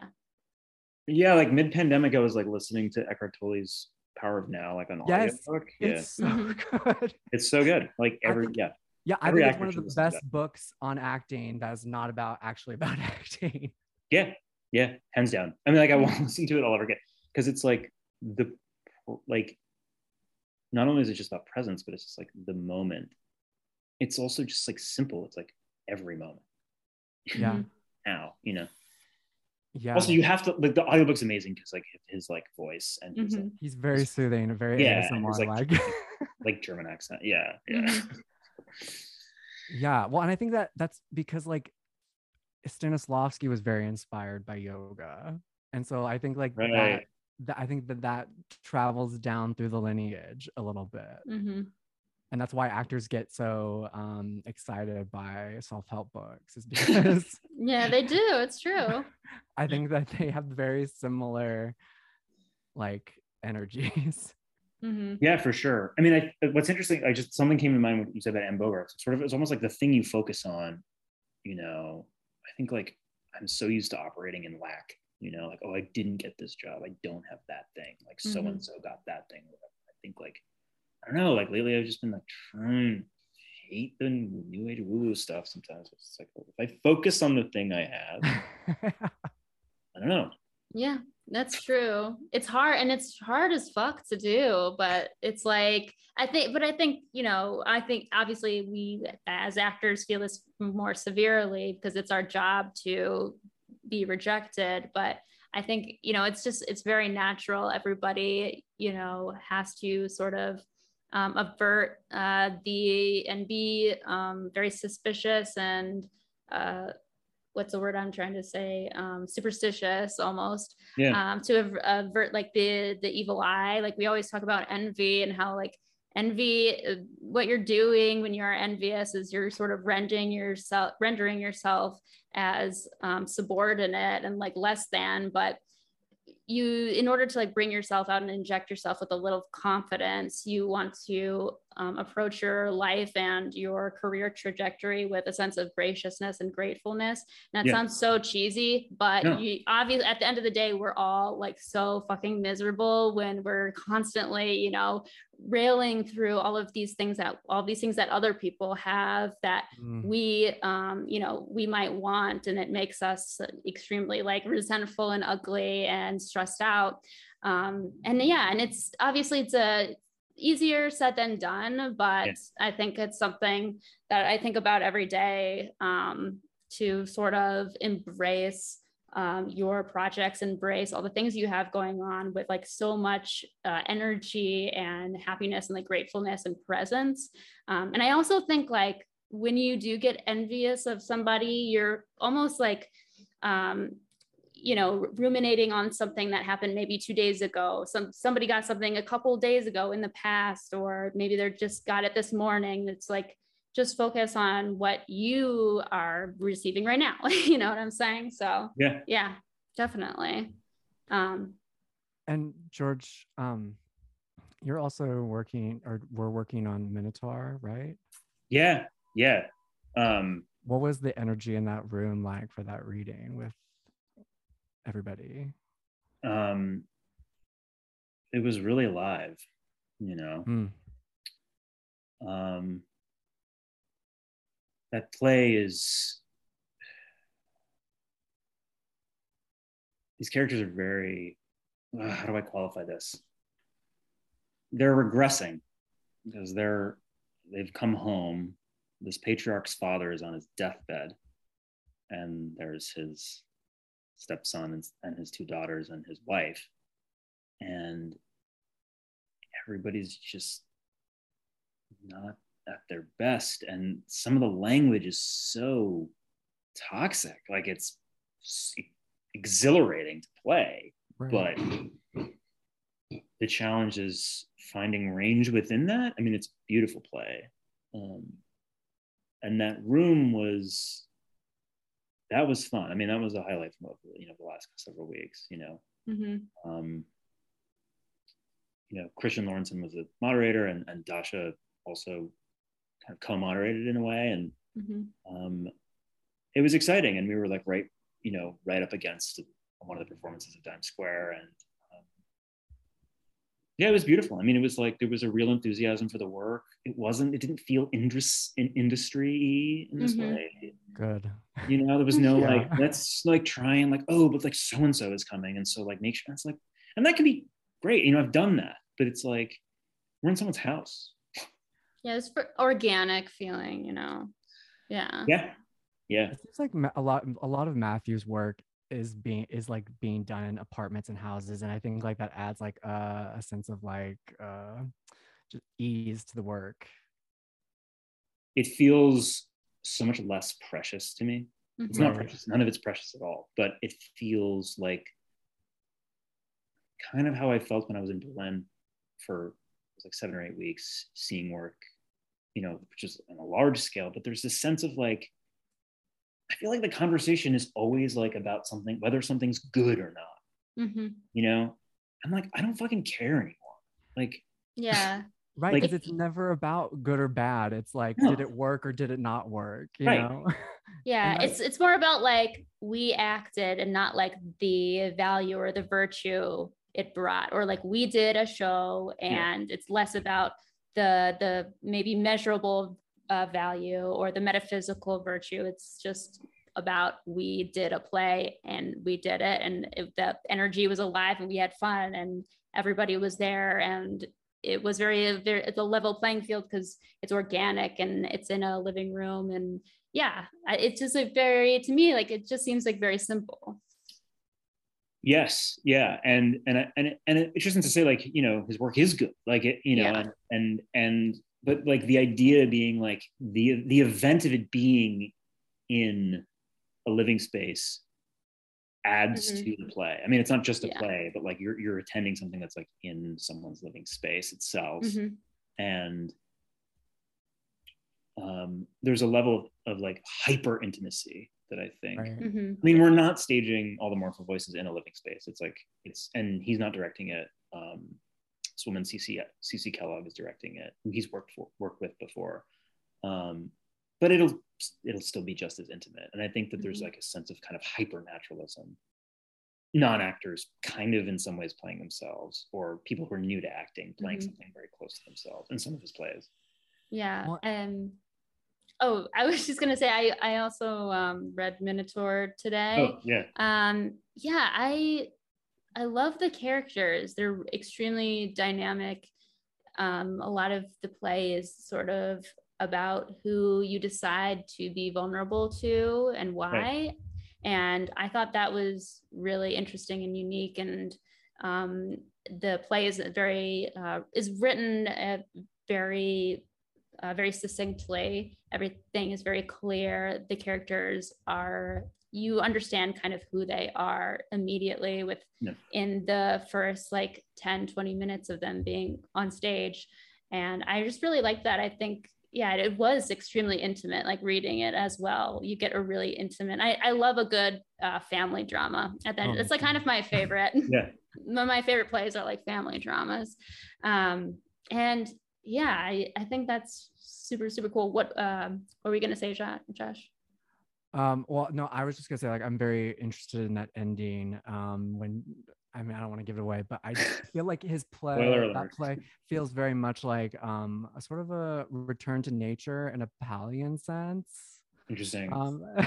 yeah like mid-pandemic i was like listening to eckhart tolle's power of now like an Yes, audiobook yeah It's so Mhm. good. it's so good like I every think- yeah Yeah, I Every think it's one of the listen to best books on acting that is not about actually about acting. Yeah, yeah, hands down. I mean, like I Mm-hmm. won't listen to it all over again because it's like the like. Not only is it just about presence, but it's just like the moment. It's also just like simple. It's like every moment Yeah. Mhm. now, you know. Yeah. Also, you have to like the audiobook's amazing because like his like voice and his like. He's very soothing, very Yeah, and ASMR like, like. like German accent. Yeah, yeah. Mhm. yeah. Well, and I think that that's because like Stanislavski was very inspired by yoga. And so I think like Right. that I think that that travels down through the lineage a little bit. Mhm. And that's why actors get so um, excited by self-help books is because yeah they do it's true I think that they have very similar like energies. Mhm. Yeah, for sure. I mean, I, what's interesting, I just something came to mind when you said about Anne Bogart. Sort of, it's almost like the thing you focus on. You know, I think like I'm so used to operating in lack. You know, like oh, I didn't get this job. I don't have that thing. Like so and so got that thing. I think like I don't know. Like lately, I've just been like trying hate the new age woo woo stuff. Sometimes it's like well, if I focus on the thing I have, I don't know. Yeah, that's true. It's hard and it's hard as fuck to do, but it's like I think but I think, you know, I think obviously we as actors feel this more severely because it's our job to be rejected, but I think, you know, it's just it's very natural everybody, you know, has to sort of um, avert uh, the and be um, very suspicious and uh, what's the word I'm trying to say? Um, superstitious almost. Yeah. Um, to avert like the the evil eye. Like we always talk about envy and how like envy, uh, what you're doing when you are envious is you're sort of rendering yourself rendering yourself as um, subordinate and like less than, but you in order to like bring yourself out and inject yourself with a little confidence you want to um, approach your life and your career trajectory with a sense of graciousness and gratefulness and that yeah. sounds so cheesy but you obviously at the end of the day we're all like so fucking miserable when we're constantly you know railing through all of these things that all these things that other people have that mm. we um you know we might want and it makes us extremely like resentful and ugly and stressed out um and yeah and it's obviously it's a easier said than done but yeah. i think it's something that i think about every day um to sort of embrace um, your projects embrace all the things you have going on with like so much uh, energy and happiness and like gratefulness and presence um, and i also think like when you do get envious of somebody you're almost like um, you know ruminating on something that happened maybe two days ago. Some somebody got something a couple days ago in the past or maybe they're just got it this morning. It's like just focus on what you are receiving right now you know what i'm saying? So yeah. yeah definitely. Um and george um you're also working or we're working on minotaur right? Yeah yeah. Um what was the energy in that room like for that reading with everybody. Um it was really live, you know? Mm. um that play is these characters are very uh, how do i qualify this? They're regressing because they're they've come home. This patriarch's father is on his deathbed and there's his stepson and, and his two daughters and his wife. And everybody's just not at their best. And some of the language is so toxic. Like it's exhilarating to play right. but the challenge is finding range within that. I mean it's beautiful play. Um, and that room was that was fun i mean that was a highlight from you know the last several weeks you know mm-hmm. um, you know christian Lorenson was a moderator and, and dasha also kind of co-moderated in a way and mm-hmm. um, it was exciting and we were like right you know right up against one of the performances of times square and yeah it was beautiful. I mean it was like there was a real enthusiasm for the work. It wasn't it didn't feel indus- in industry in this mm-hmm. way. Good. You know there was no yeah. like let's like try and like oh but like so and so is coming. And so like make sure it's like and that can be great. You know i've done that but it's like we're in someone's house. Yeah it's for organic feeling you know? Yeah. Yeah. Yeah. It seems like a lot a lot of matthew's work is being is like being done in apartments and houses and i think like that adds like uh, a sense of like uh just ease to the work it feels so much less precious to me mm-hmm. it's not precious none of it's precious at all but it feels like kind of how i felt when i was in berlin for like seven or eight weeks seeing work you know, just on a large scale, but there's this sense of like, I feel like the conversation is always like about something, whether something's good or not. Mm-hmm. You know, I'm like, I don't fucking care anymore. Like, yeah. right. Because like, it's never about good or bad. It's like, no. did it work or did it not work? You right. know? Yeah. it's it's more about like we acted and not like the value or the virtue it brought, or like we did a show and yeah. it's less about the the maybe measurable uh, value or the metaphysical virtue. It's just about we did a play and we did it, and it, the energy was alive and we had fun and everybody was there and it was very very it's a level playing field because it's organic and it's in a living room. And yeah it's just a very to me like it just seems like very simple. Yes, yeah, and and and and it's just to say like you know his work is good, like it you know, yeah. and and and but like the idea being like the the event of it being in a living space adds mm-hmm. to the play. I mean, it's not just a yeah. play, but like you're you're attending something that's like in someone's living space itself, mm-hmm. and um, there's a level of, of like hyper intimacy that I think. Right. Mhm. I mean, we're not staging all the Mournful voices in a living space. It's like it's, and he's not directing it. Um, this woman, CC CC Kellogg, is directing it. Who he's worked for, worked with before. Um, but it'll it'll still be just as intimate. And I think that there's Mhm. like a sense of kind of hyper naturalism. Non-actors kind of in some ways playing themselves, or people who are new to acting playing Mhm. something very close to themselves in some of his plays. Yeah. Well- Um oh, I was just gonna say I I also um read Minotaur today. Oh yeah, Um yeah, I I love the characters. They're extremely dynamic. Um a lot of the play is sort of about who you decide to be vulnerable to and why. And I thought that was really interesting and unique and um the play is very uh, is written very uh, very succinctly. Everything is very clear. The characters are, you understand kind of who they are immediately with Yeah. in the first like 10, 20 minutes of them being on stage. And I just really like that. I think, yeah, it was extremely intimate, like reading it as well. You get a really intimate, I, I love a good uh, family drama. And then Oh, it's like kind of my favorite yeah. my, favorite plays are like family dramas um and yeah i i think that's super super cool what um what were we gonna say josh Um, well, no, I was just gonna say like I'm very interested in that ending. Um, when I mean I don't want to give it away, but I feel like his play, that play feels very much like um a sort of a return to nature in a Pallian sense. Interesting. Um,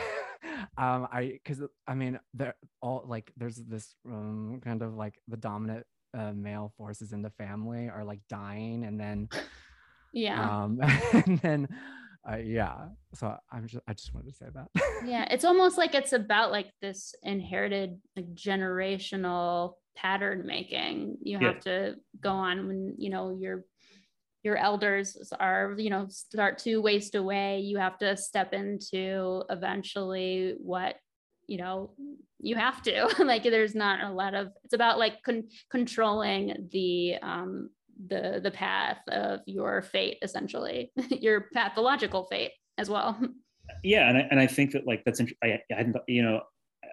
um, I because I mean they're all like there's this um kind of like the dominant uh, male forces in the family are like dying, and then yeah um and then uh, yeah. So I'm just I just wanted to say that. yeah it's almost like it's about like this inherited like generational pattern making you Yeah. have to go on when you know your your elders are you know start to waste away you have to step into eventually what you know you have to like there's not a lot of it's about like con- controlling the um the the path of your fate essentially your pathological fate as well. Yeah and I, and I think that like that's int- I, I hadn't you know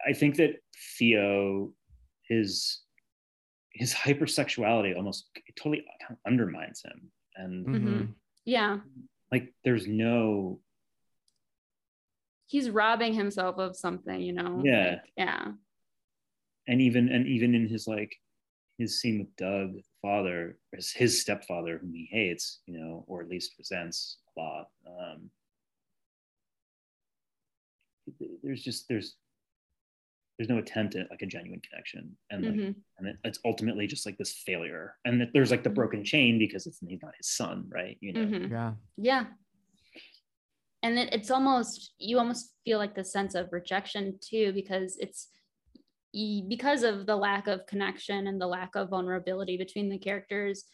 i think that theo his his hypersexuality almost totally kind of undermines him and Mhm. yeah. Like there's no he's robbing himself of something you know? Yeah. Like, yeah. And even and even in his like his scene with doug the father his, his stepfather whom he hates you know or at least resents a lot um there's just there's there's no attempt at like a genuine connection and like Mhm. and it, it's ultimately just like this failure and that there's like the Mhm. broken chain because it's he's not his son right you know Mhm. yeah. Yeah. And it, it's almost, you almost feel like the sense of rejection too, because it's y- because of the lack of connection and the lack of vulnerability between the characters.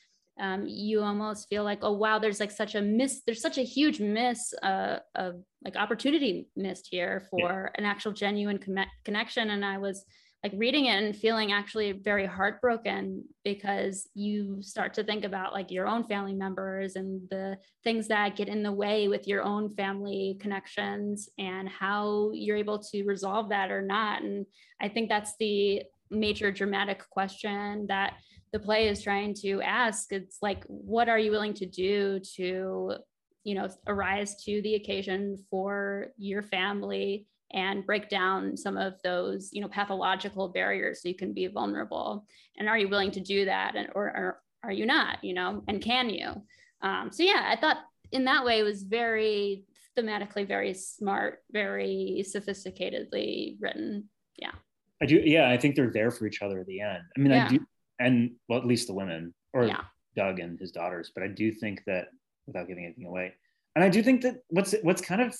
Um, you almost feel like, oh wow, there's like such a miss, there's such a huge miss, uh, of like opportunity missed here for an actual genuine conne- connection. And I was like reading it and feeling actually very heartbroken because you start to think about like your own family members and the things that get in the way with your own family connections and how you're able to resolve that or not. And I think that's the major dramatic question that the play is trying to ask. It's like, what are you willing to do to, you know, arise to the occasion for your family and break down some of those, you know, pathological barriers so you can be vulnerable? And are you willing to do that? And or, or are you not, you know, and can you? Um, so yeah, I thought in that way it was very thematically very smart, very sophisticatedly written. Yeah. i do yeah i think they're there for each other at the end i mean Yeah. i do and well at least the women or Yeah. doug and his daughters but i do think that without giving anything away and i do think that what's what's kind of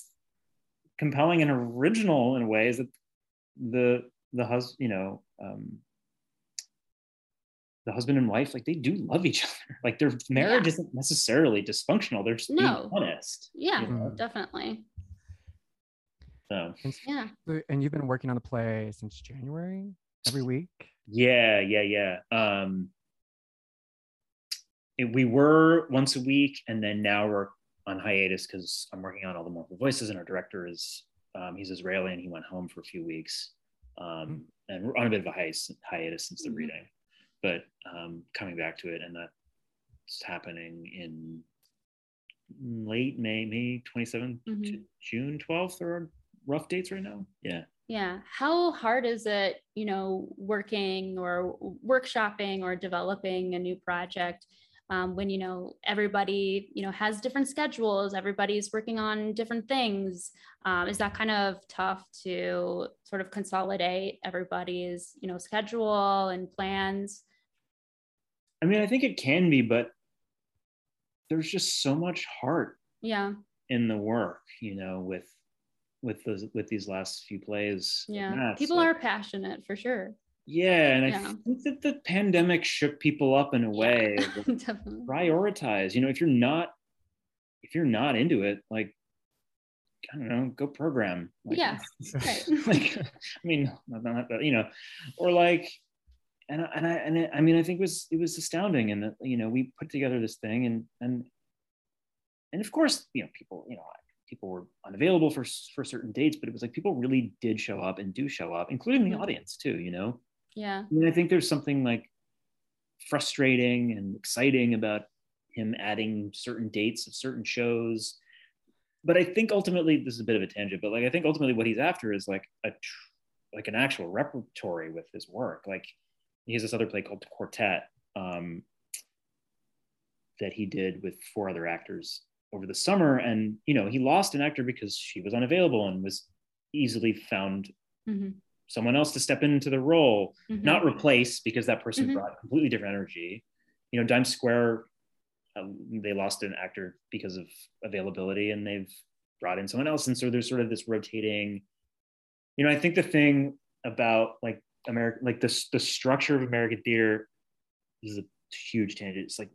compelling and original in a way is that the the hus you know um the husband and wife like they do love each other like their marriage Yeah. isn't necessarily dysfunctional they're just No. being honest Yeah, you know? definitely. so And, Yeah. and you've been working on the play since January, every week. Yeah, yeah, yeah. Um, it, we were once a week, and then now we're on hiatus because I'm working on all the mournful voices, and our director is Um, he's Israeli and he went home for a few weeks um, and we're on a bit of a hiatus, hiatus since the Mhm. reading, but um, coming back to it, and that's happening in late May, May 27th to Mhm. June 12th. There are rough dates right now. Yeah. Yeah. How hard is it, you know, working or workshopping or developing a new project um, when, you know, everybody, you know, has different schedules, everybody's working on different things? Um, is that kind of tough to sort of consolidate everybody's, you know, schedule and plans? I mean, I think it can be, but there's just so much heart Yeah. in the work, you know, with with those with these last few plays. Yeah. People like- are passionate for sure. Yeah, and Yeah. I think that the pandemic shook people up in a way. Definitely. prioritize. You know, if you're not if you're not into it, like I don't know, go program. Like, Yeah, right. like I mean, not, not you know, or like, and I- and I and I, I mean, I think it was it was astounding, and that you know we put together this thing, and and and of course, you know, people, you know, people were unavailable for for certain dates, but it was like people really did show up and do show up, including the Mhm. audience too. You know, Yeah. I mean, I think there's something like frustrating and exciting about him adding certain dates of certain shows. But I think ultimately, this is a bit of a tangent, but like I think ultimately what he's after is like a tr- like an actual repertory with his work. Like he has this other play called Quartet um, that he did with four other actors over the summer, and you know he lost an actor because she was unavailable and was easily found Mhm. Someone else to step into the role Mhm. not replace because that person Mhm. brought completely different energy. You know, Dime Square, um, they lost an actor because of availability and they've brought in someone else. And so there's sort of this rotating, you know, I think the thing about like American, like this, the structure of American theater this is a huge tangent. It's like,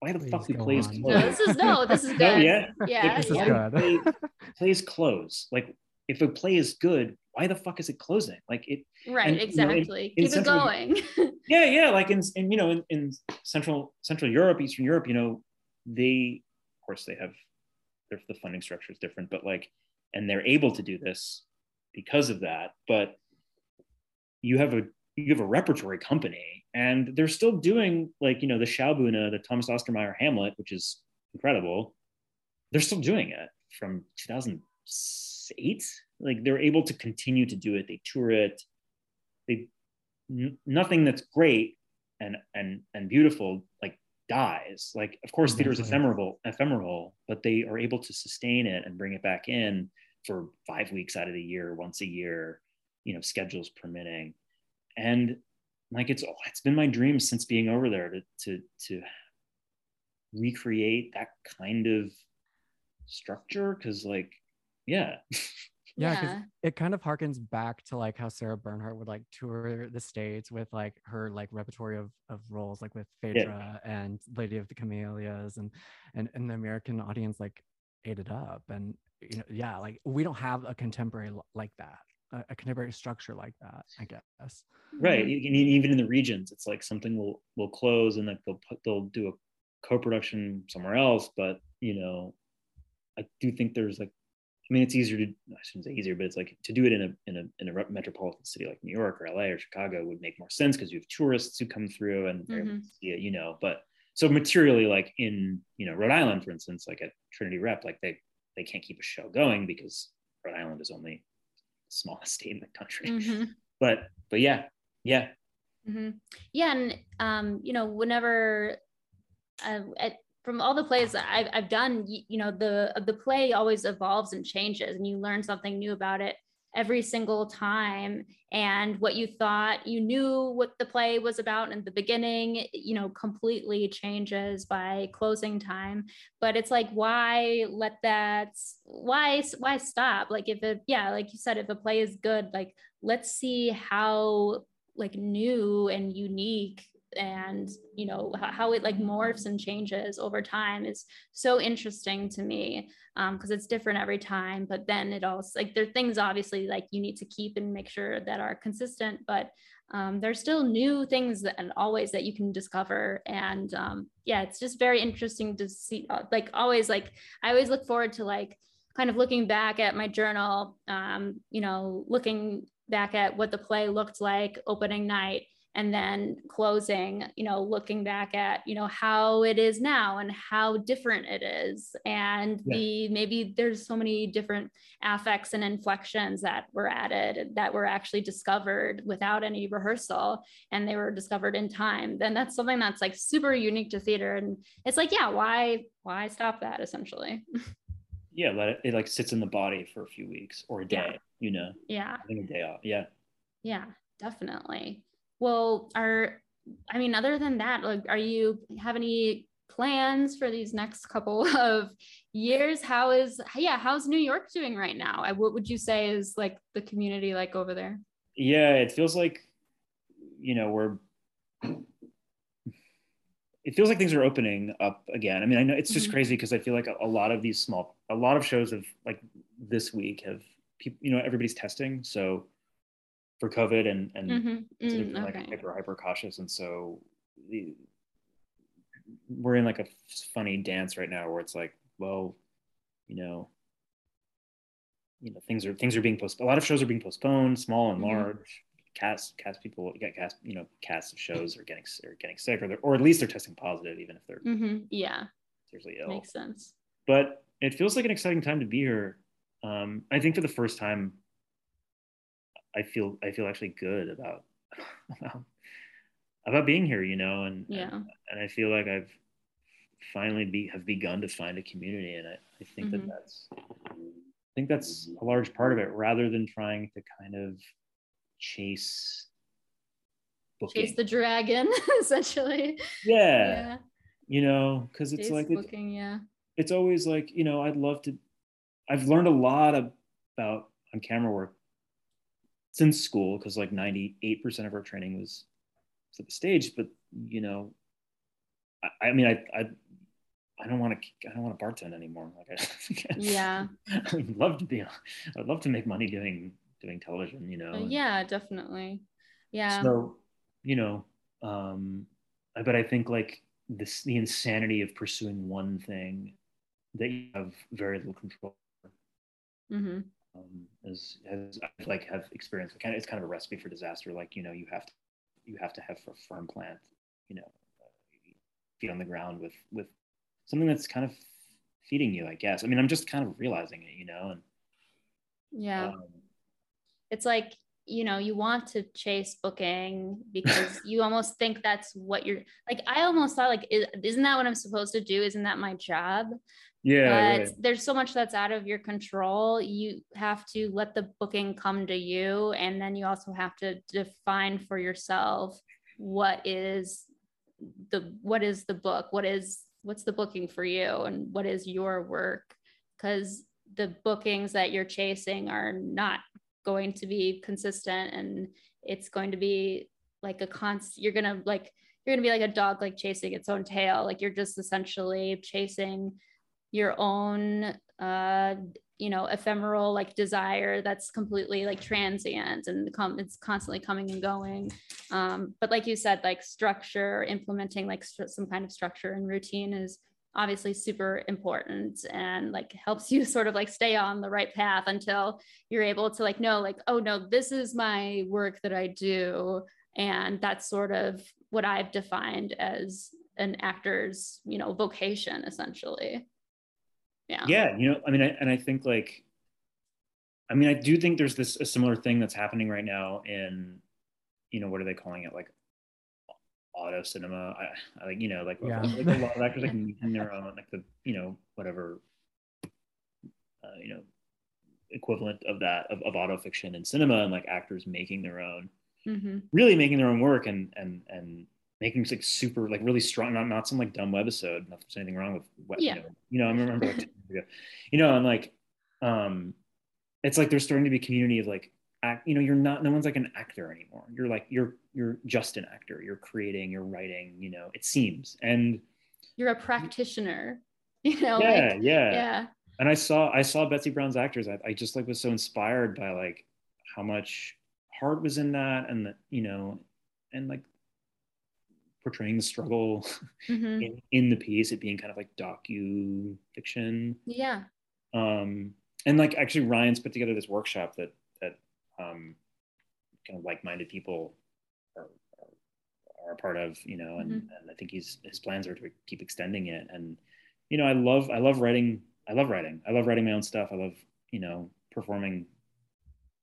why the Please fuck do plays on. No, close? this is no, this is good. No, yeah. Yeah. this is good. Play- plays close. Like if a play is good, why the fuck is it closing? Like it, Right, And, you know, in- exactly. in Keep it Central- going. yeah yeah like in, in you know in, in central central europe eastern europe you know they of course they have their the funding structure is different but like and they're able to do this because of that but you have a you have a repertory company and they're still doing like you know the Schaubühne, the Thomas Ostermeier Hamlet, which is incredible. They're still doing it from 2008. Like they're able to continue to do it. They tour it. They n- nothing that's great and and and beautiful like dies. Like of course theater is mm-hmm. ephemeral, ephemeral, but they are able to sustain it and bring it back in for five weeks out of the year, once a year, you know, schedules permitting. And like it's oh, it's been my dream since being over there to to to recreate that kind of structure because like yeah. Yeah, 'cause yeah. it kind of harkens back to like how Sarah Bernhardt would like tour the states with like her like repertory of, of roles like with Phaedra and Lady of the Camellias and and and the American audience like ate it up. And you know yeah like we don't have a contemporary like that a, a contemporary structure like that I guess. Right even in the regions it's like something will will close and like they'll put they'll do a co-production somewhere else but you know i do think there's like i mean it's easier to i shouldn't say easier but it's like to do it in a in a in a metropolitan city like new york or la or chicago would make more sense because you have tourists who come through and they're able Mhm. to it you know but so materially like in you know rhode island for instance like at trinity rep like they they can't keep a show going because rhode island is only the smallest state in the country Mhm. but but yeah yeah hmm Yeah, and um, you know, whenever uh, at, from all the plays that I've, I've done, you, you know, the the play always evolves and changes, and you learn something new about it every single time. And what you thought you knew what the play was about in the beginning, you know, completely changes by closing time. But it's like, why let that? Why why stop? Like if it, yeah, like you said, if a play is good, like let's see how like new and unique and you know how, it like morphs and changes over time is so interesting to me because it's different every time but then it also like there are things obviously like you need to keep and make sure that are consistent but um, there's still new things that and always that you can discover and um, yeah it's just very interesting to see uh, like always like i always look forward to like kind of looking back at my journal, um, you know, looking back at what the play looked like opening night and then closing you know looking back at you know how it is now and how different it is. And yeah. the maybe there's so many different affects and inflections that were added that were actually discovered without any rehearsal and they were discovered in time then that's something that's like super unique to theater. And it's like yeah why why stop that essentially? Yeah let it, it like sits in the body for a few weeks or a day yeah. you know? Yeah. A day off yeah. Yeah definitely well, are I mean, other than that, like, are you have any plans for these next couple of years? How is yeah, how's New York doing right now? What would you say is like the community like over there? Yeah, it feels like you know we're it feels like things are opening up again. I mean, I know it's just mm-hmm. crazy because I feel like a, a, lot of these small, a lot of shows have like this week have people, you know, everybody's testing. So for COVID and and mm-hmm. mm, like okay. hyper hyper cautious, and so the, we're in like a funny dance right now where it's like, well, you know, you know things are things are being postponed. A lot of shows are being postponed, small and mm-hmm. large. Cast cast people get cast you know cast of shows are getting are getting sick or or at least they're testing positive even if they're mm-hmm. yeah seriously ill. Makes sense. But it feels like an exciting time to be here. Um, I think for the first time I feel I feel actually good about about, about being here, you know, and yeah, and, and I feel like I've finally be have begun to find a community, and I, I think mm-hmm. that that's I think that's a large part of it, rather than trying to kind of chase booking. chase the dragon, essentially. Yeah, yeah. you know, because it's like booking, yeah. It's always like you know, I'd love to. I've learned a lot about on camera work since school because like 98% of our training was for the stage but you know i, I mean I, I I don't want to. I don't want to bartend anymore. Like, I, yeah, I'd love to be. I'd love to make money doing doing television. You know. Yeah, definitely. Yeah. So, you know, um, but I think like this, the insanity of pursuing one thing that you have very little control. Mm-hmm um, as, as I like have experienced. Kind of, it's kind of a recipe for disaster. Like you know, you have to you have to have a firm plant. You know, feet on the ground with with something that's kind of feeding you. I guess. I mean, I'm just kind of realizing it. You know, and yeah, um, it's like you know you want to chase booking because you almost think that's what you're like i almost thought like isn't that what i'm supposed to do isn't that my job yeah but there's so much that's out of your control. You have to let the booking come to you and then you also have to define for yourself what is the what is the book? What is what's the booking for you and what is your work? Because the bookings that you're chasing are not going to be consistent and it's going to be like a constant you're gonna like you're gonna be like a dog like chasing its own tail. Like you're just essentially chasing your own uh you know ephemeral like desire that's completely like transient and com- it's constantly coming and going. Um but like you said like structure implementing like st- some kind of structure and routine is obviously super important and like helps you sort of like stay on the right path until you're able to like know like oh no this is my work that i do. And that's sort of what i've defined as an actor's you know vocation essentially yeah yeah you know i mean I, and i think like i mean i do think there's this a similar thing that's happening right now in you know what are they calling it like auto cinema i, I like you know like, yeah. like a lot of actors like making their own like the you know whatever uh, you know equivalent of that of, of auto fiction in cinema and like actors making their own mm-hmm. really making their own work and and and making like super like really strong not not some like dumb webisode not there's anything wrong with yeah. you know, you know i remember like you know and like um it's like there's starting to be community of like act you know you're not no one's like an actor anymore. You're like you're you're just an actor. You're creating you're writing you know it seems. And you're a practitioner you know yeah like, yeah. yeah. And i saw i saw betsy brown's actors. I, I just like was so inspired by like how much heart was in that and that you know and like portraying the struggle mm-hmm. in, in the piece, it being kind of like docu fiction. Yeah. Um, and like actually Ryan's put together this workshop that that um, kind of like-minded people are, are, are a part of, you know, and, Mhm. and I think he's his plans are to keep extending it. And you know, I love I love writing. I love writing. I love writing my own stuff. I love you know performing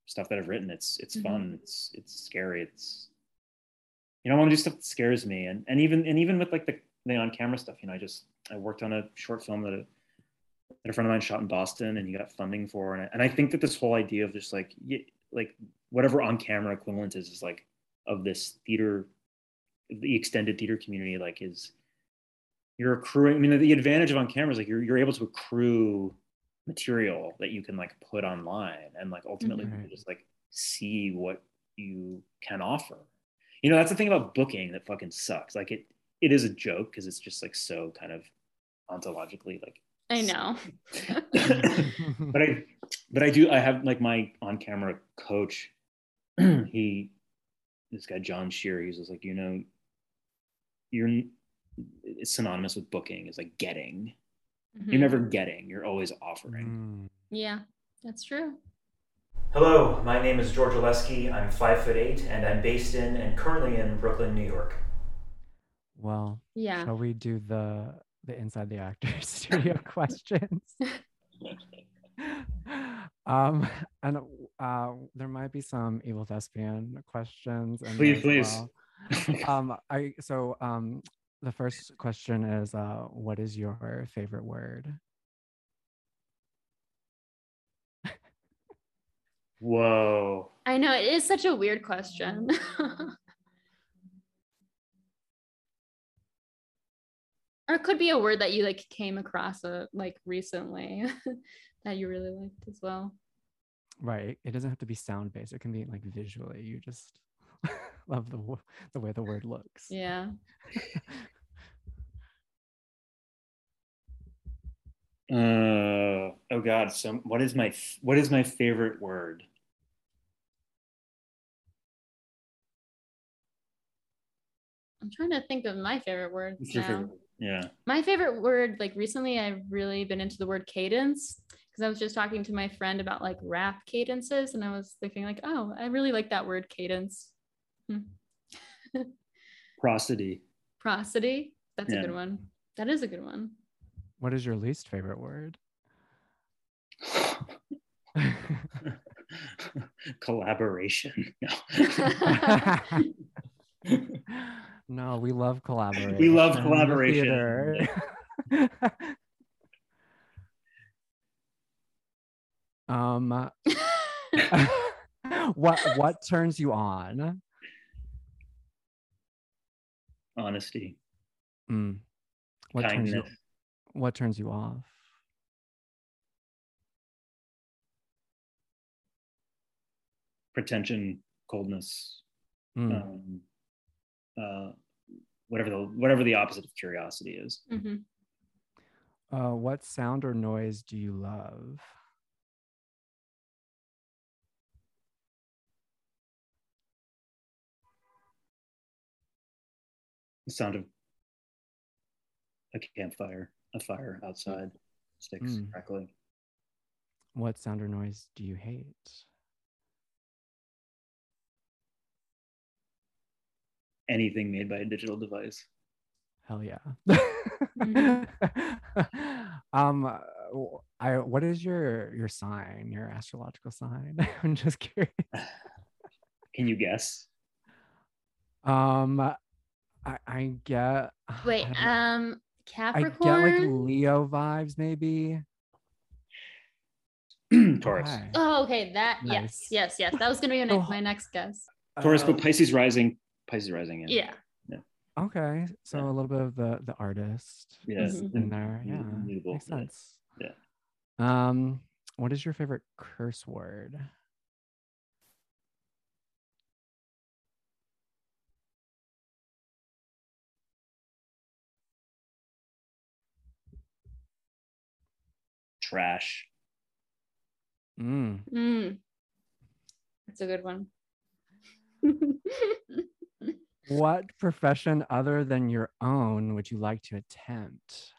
stuff that I've written. It's it's Mhm. fun. It's it's scary. It's you know I want to do stuff that scares me. And and even and even with like the the on camera stuff, you know, I just I worked on a short film that. A, that a friend of mine shot in Boston and he got funding for and I, and I think that this whole idea of just like like whatever on camera equivalent is is like of this theater the extended theater community like is you're accruing I mean the advantage of on camera is like you're you're able to accrue material that you can like put online and like ultimately Mhm. just like see what you can offer. You know, that's the thing about booking that fucking sucks. Like it it is a joke because it's just like so kind of ontologically like I know. but I but I do I have like my on camera coach he this guy John Shear he's just like you know you're it's synonymous with booking is like getting Mhm. you're never getting you're always offering Mm. Yeah, that's true. Hello, my name is George Olesky. I'm five foot eight, and I'm based in and currently in Brooklyn, New York. Well, Yeah. shall we do the the inside the actor studio questions? um, and uh, there might be some evil thespian questions. in Please, please. well. um, I so um, the first question is, uh, what is your favorite word? Whoa I know it is such a weird question. or it could be a word that you like came across uh, like recently that you really liked as well. Right. It doesn't have to be sound based. It can be like visually. You just love the the way the word looks. Yeah. uh oh god so what is my what is my favorite word I'm trying to think of my favorite words What's your now. favorite word? yeah My favorite word, like recently, I've really been into the word cadence because I was just talking to my friend about like rap cadences, and I was thinking like, oh, I really like that word cadence. Hmm. prosody Prosody, that's Yeah. a good one. That is a good one. What is your least favorite word? collaboration no. no, we love collaboration. We love collaboration. um, what what turns you on? honesty Mm. What turns you kindness what turns you off? pretension coldness Mm. um, uh, whatever the whatever the opposite of curiosity is. Mhm. Uh, what sound or noise do you love? The sound of a campfire, a fire outside, sticks Mm. crackling. What sound or noise do you hate? Anything made by a digital device. Hell yeah. Mhm. um, uh, w- I what is your your sign? Your astrological sign? I'm just curious. Can you guess? Um, I I get. Wait, I, don't know. um, I get like Leo vibes, maybe. Taurus. Okay. oh, okay. That Nice. yes, yes, yes. That was gonna be my, next, my next guess. Taurus, but Pisces rising. Pisces rising. In yeah. Yeah. Okay, so Yeah. a little bit of the the artist Yeah. Mhm. in there. Mm, Yeah, immutable, makes sense. Yeah. Um, what is your favorite curse word? Trash. Mm. Mm. That's a good one. What profession other than your own would you like to attempt?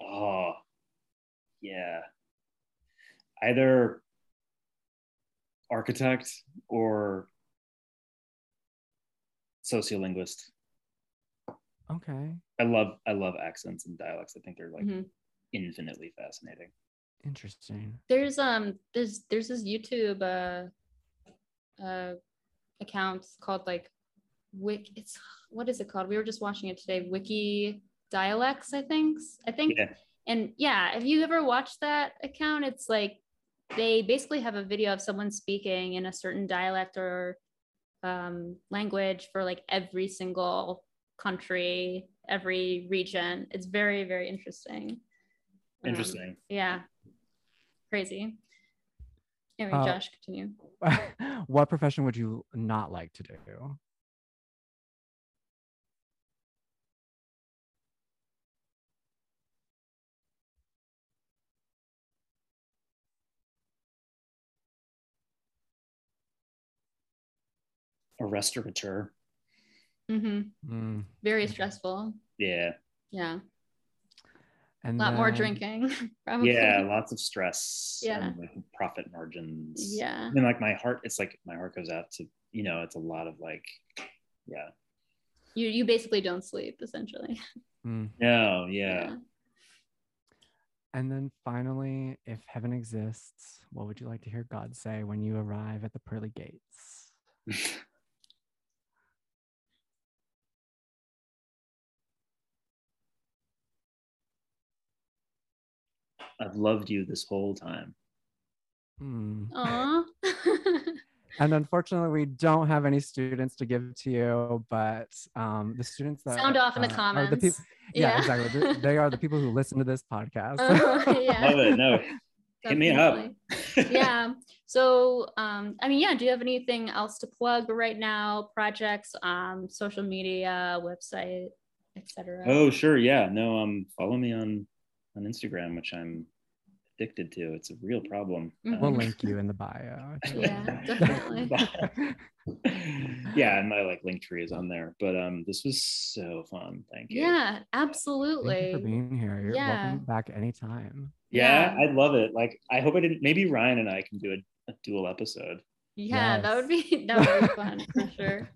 Oh, yeah. either architect or sociolinguist. Okay. I love I love accents and dialects. I think they're like Mhm. infinitely fascinating. Interesting. There's um there's there's this YouTube uh uh account called like Wik it's what is it called? We were just watching it today. Wiki dialects, I think. I think Yeah. and yeah, have you ever watched that account? It's like they basically have a video of someone speaking in a certain dialect or um, language for like every single country, every region. It's very, very interesting. Um, Interesting. yeah. Crazy. Anyway, Uh, Josh, continue. what profession would you not like to do? A restaurateur. hmm Mm, Very stressful. Yeah. Yeah. And A lot more drinking. Probably. Yeah. Lots of stress. Yeah. And like profit margins. Yeah. I mean, like my heart, it's like my heart goes out to, you know, it's a lot of like, yeah. You you basically don't sleep essentially. Mm. No, yeah. And then finally, if heaven exists, what would you like to hear God say when you arrive at the pearly gates? I've loved you this whole time. Hmm. Aw. And unfortunately, we don't have any students to give to you, but um, the students that Sound off in the uh, comments. the peop- yeah, exactly. They- They are the people who listen to this podcast. Uh, yeah. Love it. No, hit me up. Yeah. So, um, I mean, yeah. Do you have anything else to plug right now? Projects, um, social media, website, etc. Oh, sure. Yeah. No, um, follow me on on Instagram, which I'm addicted to. It's a real problem. Mhm. we'll Um, link you in the bio. Yeah, definitely. yeah, and my like link tree is on there. But um, this was so fun. Thank you. Yeah, Thank absolutely. you for being here. You're Yeah. welcome back anytime. Yeah, Yeah. I'd love it. Like, I hope I didn't. Maybe Ryan and I can do a, a dual episode. Yeah, that would be that would be fun for sure.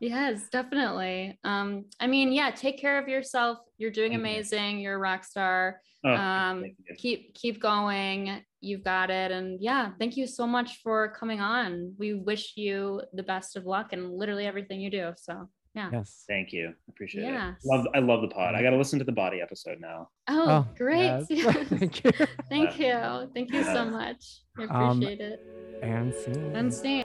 Yes, definitely. Um, I mean, yeah, take care of yourself. You're doing Thank you. amazing. You're a rock star. Oh, Um, keep keep going. You've got it. And yeah, thank you so much for coming on. We wish you the best of luck and literally everything you do. So yeah. Yes. Thank you. Appreciate Yeah. it. Love. I love the pod. I got to listen to the body episode now. Oh, great. yes. Thank you. Thank you. Thank you so much. I Um, appreciate it. And see. And see.